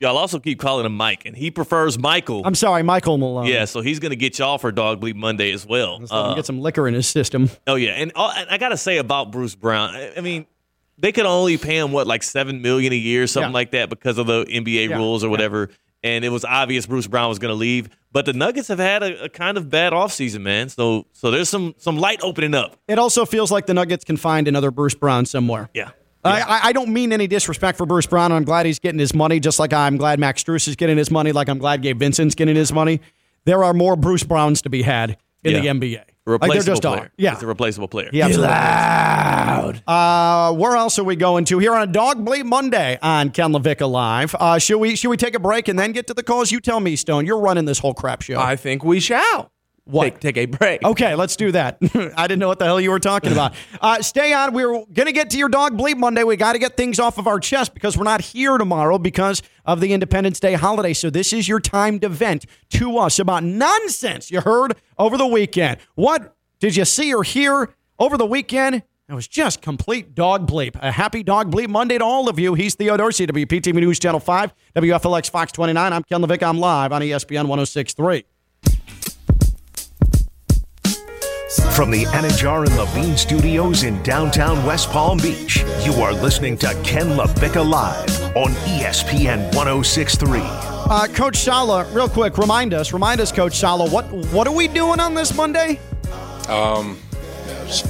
Y'all also keep calling him Mike, and he prefers Michael. I'm sorry, Michael Malone. yeah, so he's going to get y'all for Dog Bleep Monday as well. Let's let him Uh, get some liquor in his system. Oh yeah, and, uh, and I gotta say about Bruce Brown, I, I mean, they could only pay him what like seven million a year, something Yeah. like that, because of the NBA Yeah, rules or yeah. Whatever. And it was obvious Bruce Brown was going to leave, but the Nuggets have had a, a kind of bad offseason, man. So so there's some some light opening up. It also feels like the Nuggets can find another Bruce Brown somewhere. Yeah. I, I- I don't mean any disrespect for Bruce Brown. I'm glad he's getting his money, just like I'm glad Max Strus is getting his money, like I'm glad Gabe Vincent's getting his money. There are more Bruce Browns to be had in Yeah. the NBA. A Like, there replaceable just player. are. Yeah. He's a replaceable player. He absolutely loud. Uh, where else are we going to here on a Dog Bleep Monday on Ken LaVicka Live? Uh, should we should we take a break and then get to the calls? You tell me, Stone. You're running this whole crap show. I think we shall. What? Take, take a break. Okay, let's do that. I didn't know what the hell you were talking about. Uh, stay on. We're going to get to your dog bleep Monday. We got to get things off of our chest because we're not here tomorrow because of the Independence Day holiday. So this is your time to vent to us about nonsense you heard over the weekend. What did you see or hear over the weekend? It was just complete dog bleep. A happy dog bleep Monday to all of you. He's Theo Dorsey, WPTV News Channel 5, WFLX Fox 29. I'm Ken LaVicka. I'm live on ESPN 1063. From the Anajar and Levine Studios in downtown West Palm Beach, you are listening to Ken LaVicka Live on ESPN 1063. Uh, Coach Saleh, real quick, remind us, remind us, Coach Saleh, what what are we doing on this Monday? Um, it's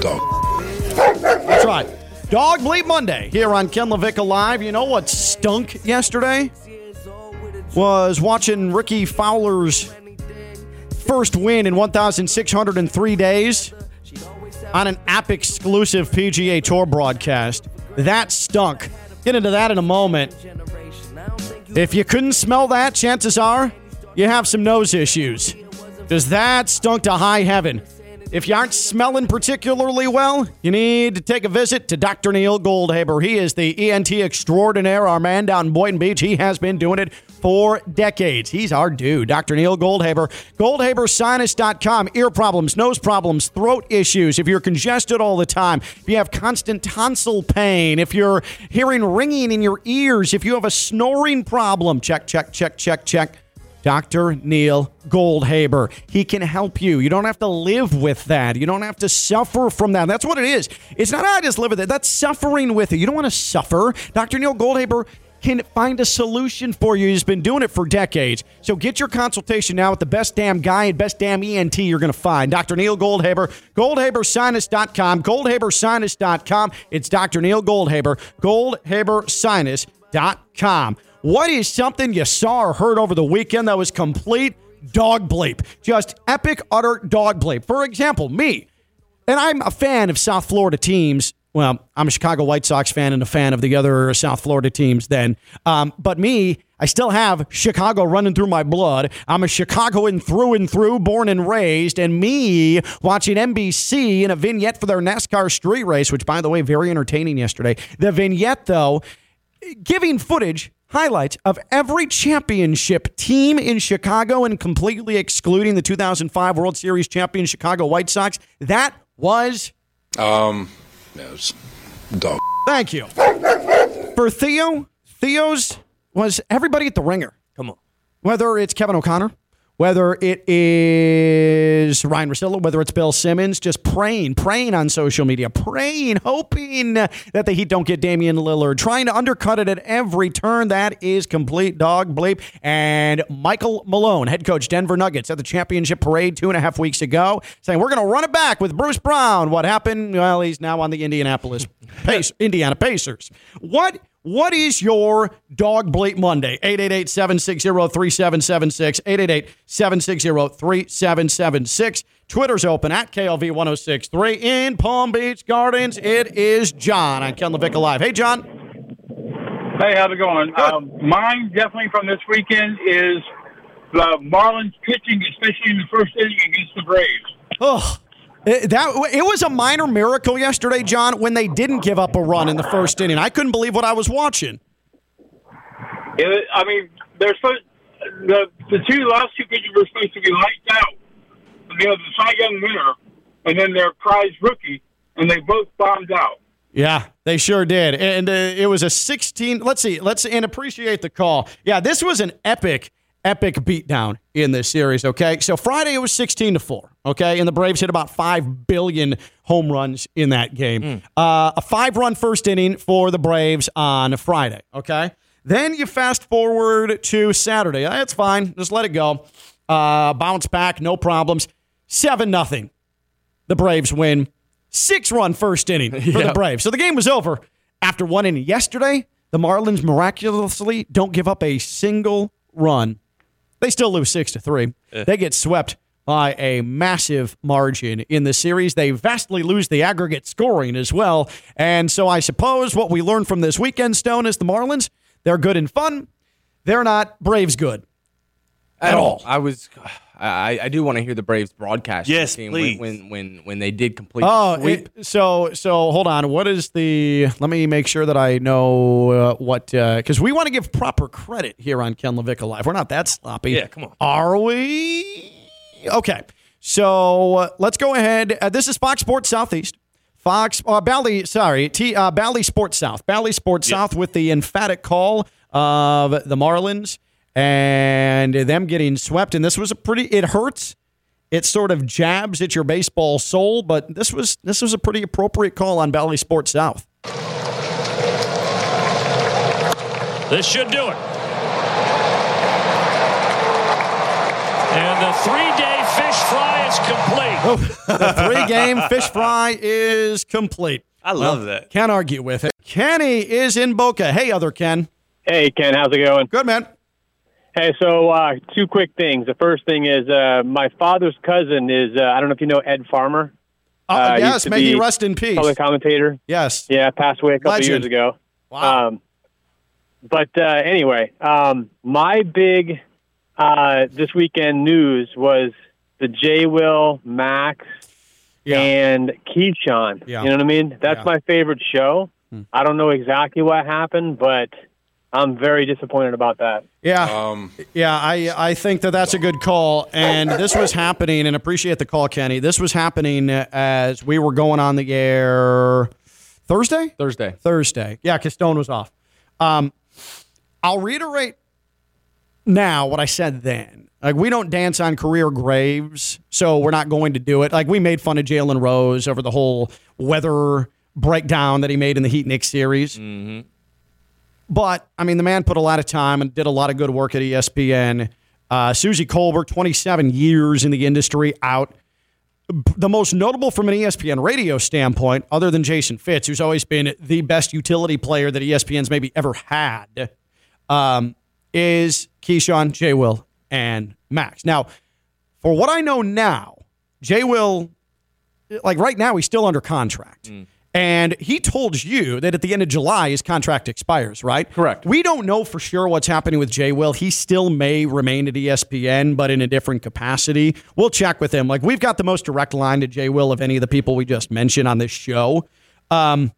dog. That's right. Dog Bleep Monday here on Ken LaVicka Live. You know what stunk yesterday? Was watching Rickie Fowler's first win in 1,603 days on an app exclusive PGA Tour broadcast. That stunk. Get into that in a moment. If you couldn't smell that, chances are you have some nose issues. Because that stunk to high heaven. If you aren't smelling particularly well, you need to take a visit to Dr. Neil Goldhaber. He is the ENT extraordinaire, our man down in Boynton Beach. He has been doing it for decades. He's our dude, Dr. Neil Goldhaber. GoldhaberSinus.com. Ear problems, nose problems, throat issues. If you're congested all the time, if you have constant tonsil pain, if you're hearing ringing in your ears, if you have a snoring problem, check, check, check, check, check. Dr. Neil Goldhaber. He can help you. You don't have to live with that. You don't have to suffer from that. That's what it is. It's not ah, I just live with it. That's suffering with it. You don't want to suffer. Dr. Neil Goldhaber can find a solution for you. He's been doing it for decades. So get your consultation now with the best damn guy and best damn ENT you're going to find. Dr. Neil Goldhaber, goldhabersinus.com, goldhabersinus.com. It's Dr. Neil Goldhaber, goldhabersinus.com. What is something you saw or heard over the weekend that was complete dog bleep? Just epic, utter dog bleep. For example, me, and I'm a fan of South Florida teams. Well, I'm a Chicago White Sox fan and a fan of the other South Florida teams then. Um, but me, I still have Chicago running through my blood. I'm a Chicagoan through and through, born and raised. And me watching NBC in a vignette for their NASCAR street race, which, by the way, very entertaining yesterday. The vignette, though, giving footage highlights of every championship team in Chicago and completely excluding the 2005 World Series champion Chicago White Sox. That was Um, no, it's dog. thank you. For Theo, Theo's was everybody at the ringer. Come on. Whether it's Kevin O'Connor, whether it is Ryen Russillo, whether it's Bill Simmons, just praying, praying on social media, praying, hoping that the Heat don't get Damian Lillard, trying to undercut it at every turn. That is complete dog bleep. And Michael Malone, head coach Denver Nuggets at the championship parade two and a half weeks ago, saying we're going to run it back with Bruce Brown. What happened? Well, he's now on the Indianapolis Pace, Indiana Pacers. What what is your dog bleep Monday? 888-760-3776. 888-760-3776. Twitter's open at KLV1063 in Palm Beach Gardens. It is John on Ken LaVicka Live. Hey, John. Hey, how's it going? Um, mine definitely from this weekend is the Marlins pitching, especially in the first inning against the Braves. Oh, it, that it was a minor miracle yesterday, John, when they didn't give up a run in the first inning. I couldn't believe what I was watching. It, I mean, they're supposed the the two last two pitchers were supposed to be lights out. They had the Cy Young winner, and then their prize rookie, and they both bombed out. Yeah, they sure did. And uh, it was a 16. Let's see. Let's and appreciate the call. Yeah, this was an epic, epic beatdown in this series. Okay, so Friday it was 16 to four. Okay, and the Braves hit about five billion home runs in that game. Uh, a five-run first inning for the Braves on Friday. Okay, then you fast forward to Saturday. That's fine. Just let it go. Uh, bounce back, no problems. Seven nothing. The Braves win. Six run first inning for the Braves. So the game was over after one inning. Yesterday, the Marlins miraculously don't give up a single run. They still lose six to three. Eh. They get swept by a massive margin in the series. They vastly lose the aggregate scoring as well. And so I suppose what we learned from this weekend, Stone, is the Marlins, they're good and fun. They're not Braves good. at, At all. all. I was. I, I do want to hear the Braves broadcast. Yes, this game please. When, when when when they did complete. Oh, the sweep. it- so so hold on. What is the? Let me make sure that I know uh, what because we want to give proper credit here on Ken LaVicka Live. We're not that sloppy. Yeah, come on. Are we? Okay. So uh, let's go ahead. Uh, this is Fox Sports Southeast. Fox uh, Bally, sorry, T, uh, Bally Sports South. Bally Sports South with the emphatic call of the Marlins and them getting swept. And this was a pretty. It hurts it sort of jabs at your baseball soul, but this was this was a pretty appropriate call on Bally Sports South. This should do it. And the three-day fish fry is complete. Oh, the three-game fish fry is complete. I love that. Can't argue with it. Kenny is in Boca. Hey, other Ken. Hey, Ken, how's it going? Good man. Hey, so uh, two quick things. The first thing is uh, my father's cousin is, uh, I don't know if you know Ed Farmer. Uh, Uh, yes, may he rest in peace. Public commentator. Yes. Yeah, passed away a couple Legend. years ago. Wow. Um, but uh, anyway, um, my big uh, this weekend news was the J. Will, Max, Yeah. and Keyshawn. Yeah. You know what I mean? That's Yeah. my favorite show. I don't know exactly what happened, but I'm very disappointed about that. Yeah. Um, Yeah, I I think that that's a good call, and this was happening. And appreciate the call, Kenny. This was happening as we were going on the air Thursday. Thursday. Thursday. Yeah, because Stone was off. Um, I'll reiterate now what I said then. Like we don't dance on career graves, so we're not going to do it. Like we made fun of Jalen Rose over the whole weather breakdown that he made in the Heat Knicks series. But I mean, the man put a lot of time and did a lot of good work at ESPN. Uh, Suzy Kolber, 27 years in the industry, out. The most notable from an ESPN radio standpoint, other than Jason Fitz, who's always been the best utility player that ESPN's maybe ever had, um, is Keyshawn, J. Will, and Max. Now, for what I know now, J. Will, like right now, he's still under contract. And he told you that at the end of July, his contract expires, right? Correct. We don't know for sure what's happening with Jay Will. He still may remain at ESPN, but in a different capacity. We'll check with him. Like, we've got the most direct line to Jay Will of any of the people we just mentioned on this show. Um,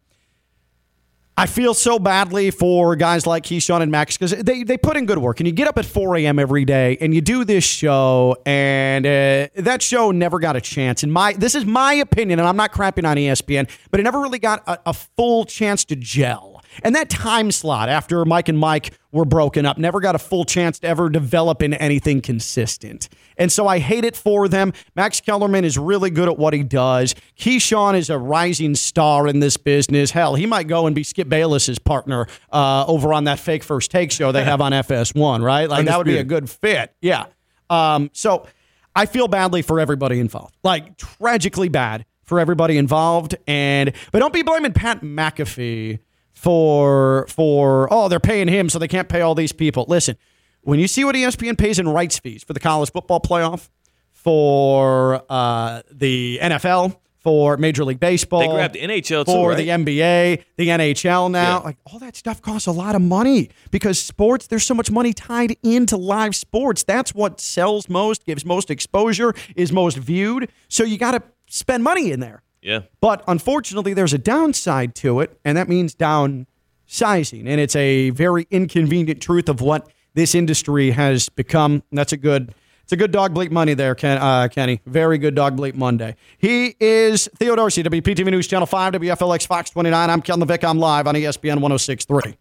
I feel so badly for guys like Keyshawn and Max because they, they put in good work. And you get up at 4 a.m. every day and you do this show, and uh, that show never got a chance. And my this is my opinion, and I'm not crapping on ESPN, but it never really got a, a full chance to gel. And that time slot after Mike and Mike were broken up never got a full chance to ever develop into anything consistent. And so I hate it for them. Max Kellerman is really good at what he does. Keyshawn is a rising star in this business. Hell, he might go and be Skip Bayless's partner uh, over on that fake first take show they have on FS1, right? Like that would be a good fit. Yeah. Um, so I feel badly for everybody involved, like tragically bad for everybody involved. And but don't be blaming Pat McAfee for for oh they're paying him so they can't pay all these people. Listen, when you see what ESPN pays in rights fees for the college football playoff, for uh, the NFL, for Major League Baseball, They grabbed the NHL too, for right? the NBA, the NHL now, Yeah. like all that stuff costs a lot of money because sports. There's so much money tied into live sports. That's what sells most, gives most exposure, is most viewed. So you got to spend money in there. Yeah. But unfortunately, there's a downside to it, and that means downsizing. And it's a very inconvenient truth of what this industry has become. That's a good. It's a good dog bleep money there, Ken, uh, Kenny. Very good dog bleep Monday. He is Theo Dorsey, WPTV News Channel 5, WFLX Fox 29. I'm Ken LaVicka. I'm live on ESPN 1063.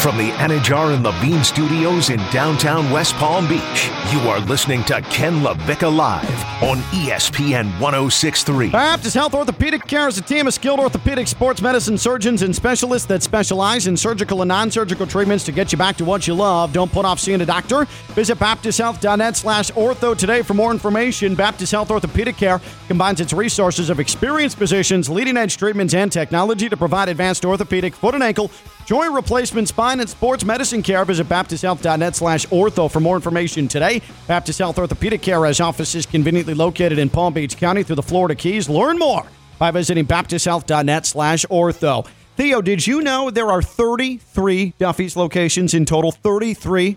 From the Anajar and Levine Studios in downtown West Palm Beach, you are listening to Ken LaVicka Live on ESPN 1063. Baptist Health Orthopedic Care is a team of skilled orthopedic sports medicine surgeons and specialists that specialize in surgical and non-surgical treatments to get you back to what you love. Don't put off seeing a doctor. Visit baptisthealth.net slash ortho today for more information. Baptist Health Orthopedic Care combines its resources of experienced physicians, leading-edge treatments, and technology to provide advanced orthopedic, foot and ankle, joint replacement, spine, and sports medicine care. Visit baptisthealth.net slash ortho for more information today. Baptist Health Orthopedic Care has offices conveniently located in Palm Beach County through the Florida Keys. Learn more by visiting baptisthealth.net slash ortho. Theo, did you know there are 33 Duffy's locations in total? 33?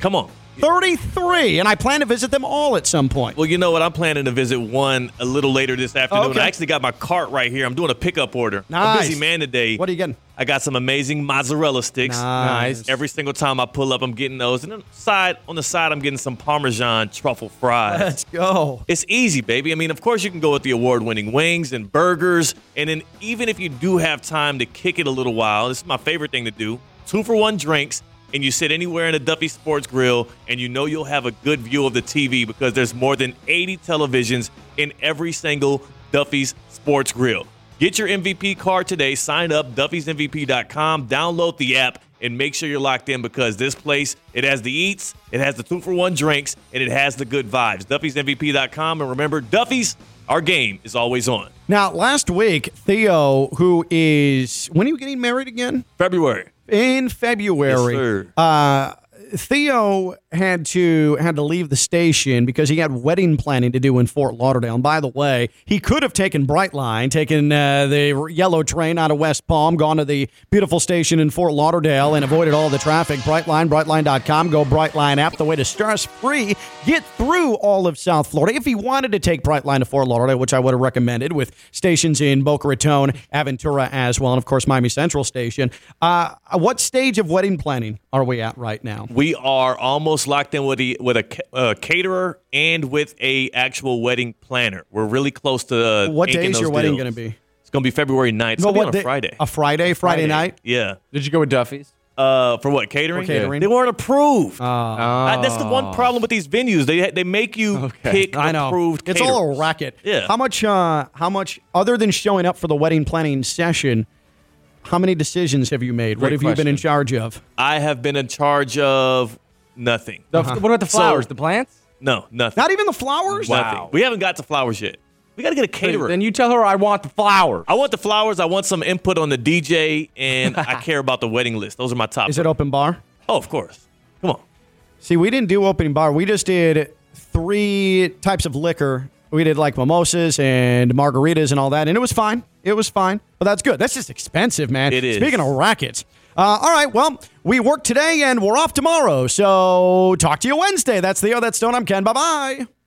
Come on. 33! And I plan to visit them all at some point. Well, you know what? I'm planning to visit one a little later this afternoon. Okay. I actually got my cart right here. I'm doing a pickup order. I'm a Nice. busy man today. What are you getting? I got some amazing mozzarella sticks. Nice. Every single time I pull up, I'm getting those. And then side on the side, I'm getting some Parmesan truffle fries. Let's go. It's easy, baby. I mean, of course, you can go with the award winning wings and burgers. And then, even if you do have time to kick it a little while, this is my favorite thing to do two for one drinks. And you sit anywhere in a Duffy Sports Grill, and you know you'll have a good view of the TV because there's more than 80 televisions in every single Duffy's Sports Grill. Get your MVP card today. Sign up, Duffy'sMVP.com. Download the app and make sure you're locked in because this place, it has the eats, it has the two for one drinks, and it has the good vibes. Duffy'sMVP.com. And remember, Duffy's, our game is always on. Now, last week, Theo, who is. When are you getting married again? February. In February. Yes. Uh, Theo had to had to leave the station because he had wedding planning to do in Fort Lauderdale. And by the way, he could have taken Brightline, taken uh, the yellow train out of West Palm, gone to the beautiful station in Fort Lauderdale, and avoided all the traffic. Brightline, Brightline.com, go Brightline app, the way to stress free get through all of South Florida. If he wanted to take Brightline to Fort Lauderdale, which I would have recommended, with stations in Boca Raton, Aventura as well, and of course Miami Central Station. Uh, what stage of wedding planning are we at right now? We are almost locked in with a with a ca- uh, caterer and with a actual wedding planner. We're really close to uh, What day inking is those your wedding going to be? It's going to be February 9th. It's No, going to be on day- a Friday. A Friday, Friday, night. Yeah. Did you go with Duffy's? Uh, for what catering? For catering. They weren't approved. Uh, Uh, that's the one problem with these venues. They they make you pick I know. approved. It's all a racket. Yeah. How much? Uh, how much? Other than showing up for the wedding planning session, how many decisions have you made? what Great have you been in charge of? I have been in charge of nothing. The- What about the So- flowers? the plants? No, nothing. Not even the flowers. Nothing. We haven't got to flowers yet. We got to get a caterer. Then you tell her I want the flowers. I want the flowers. I want some input on the DJ, and I care about the wedding list. Those are my top. Is it open bar? Oh, of course. Come on. See, we didn't do opening bar. We just did three types of liquor. We did like mimosas and margaritas and all that, and it was fine. It was fine, but that's good. That's just expensive, man. It is. Speaking of rackets. Uh, all right, well, we work today and we're off tomorrow. So talk to you Wednesday. That's the Theo. That's Stone. I'm Ken. Bye bye.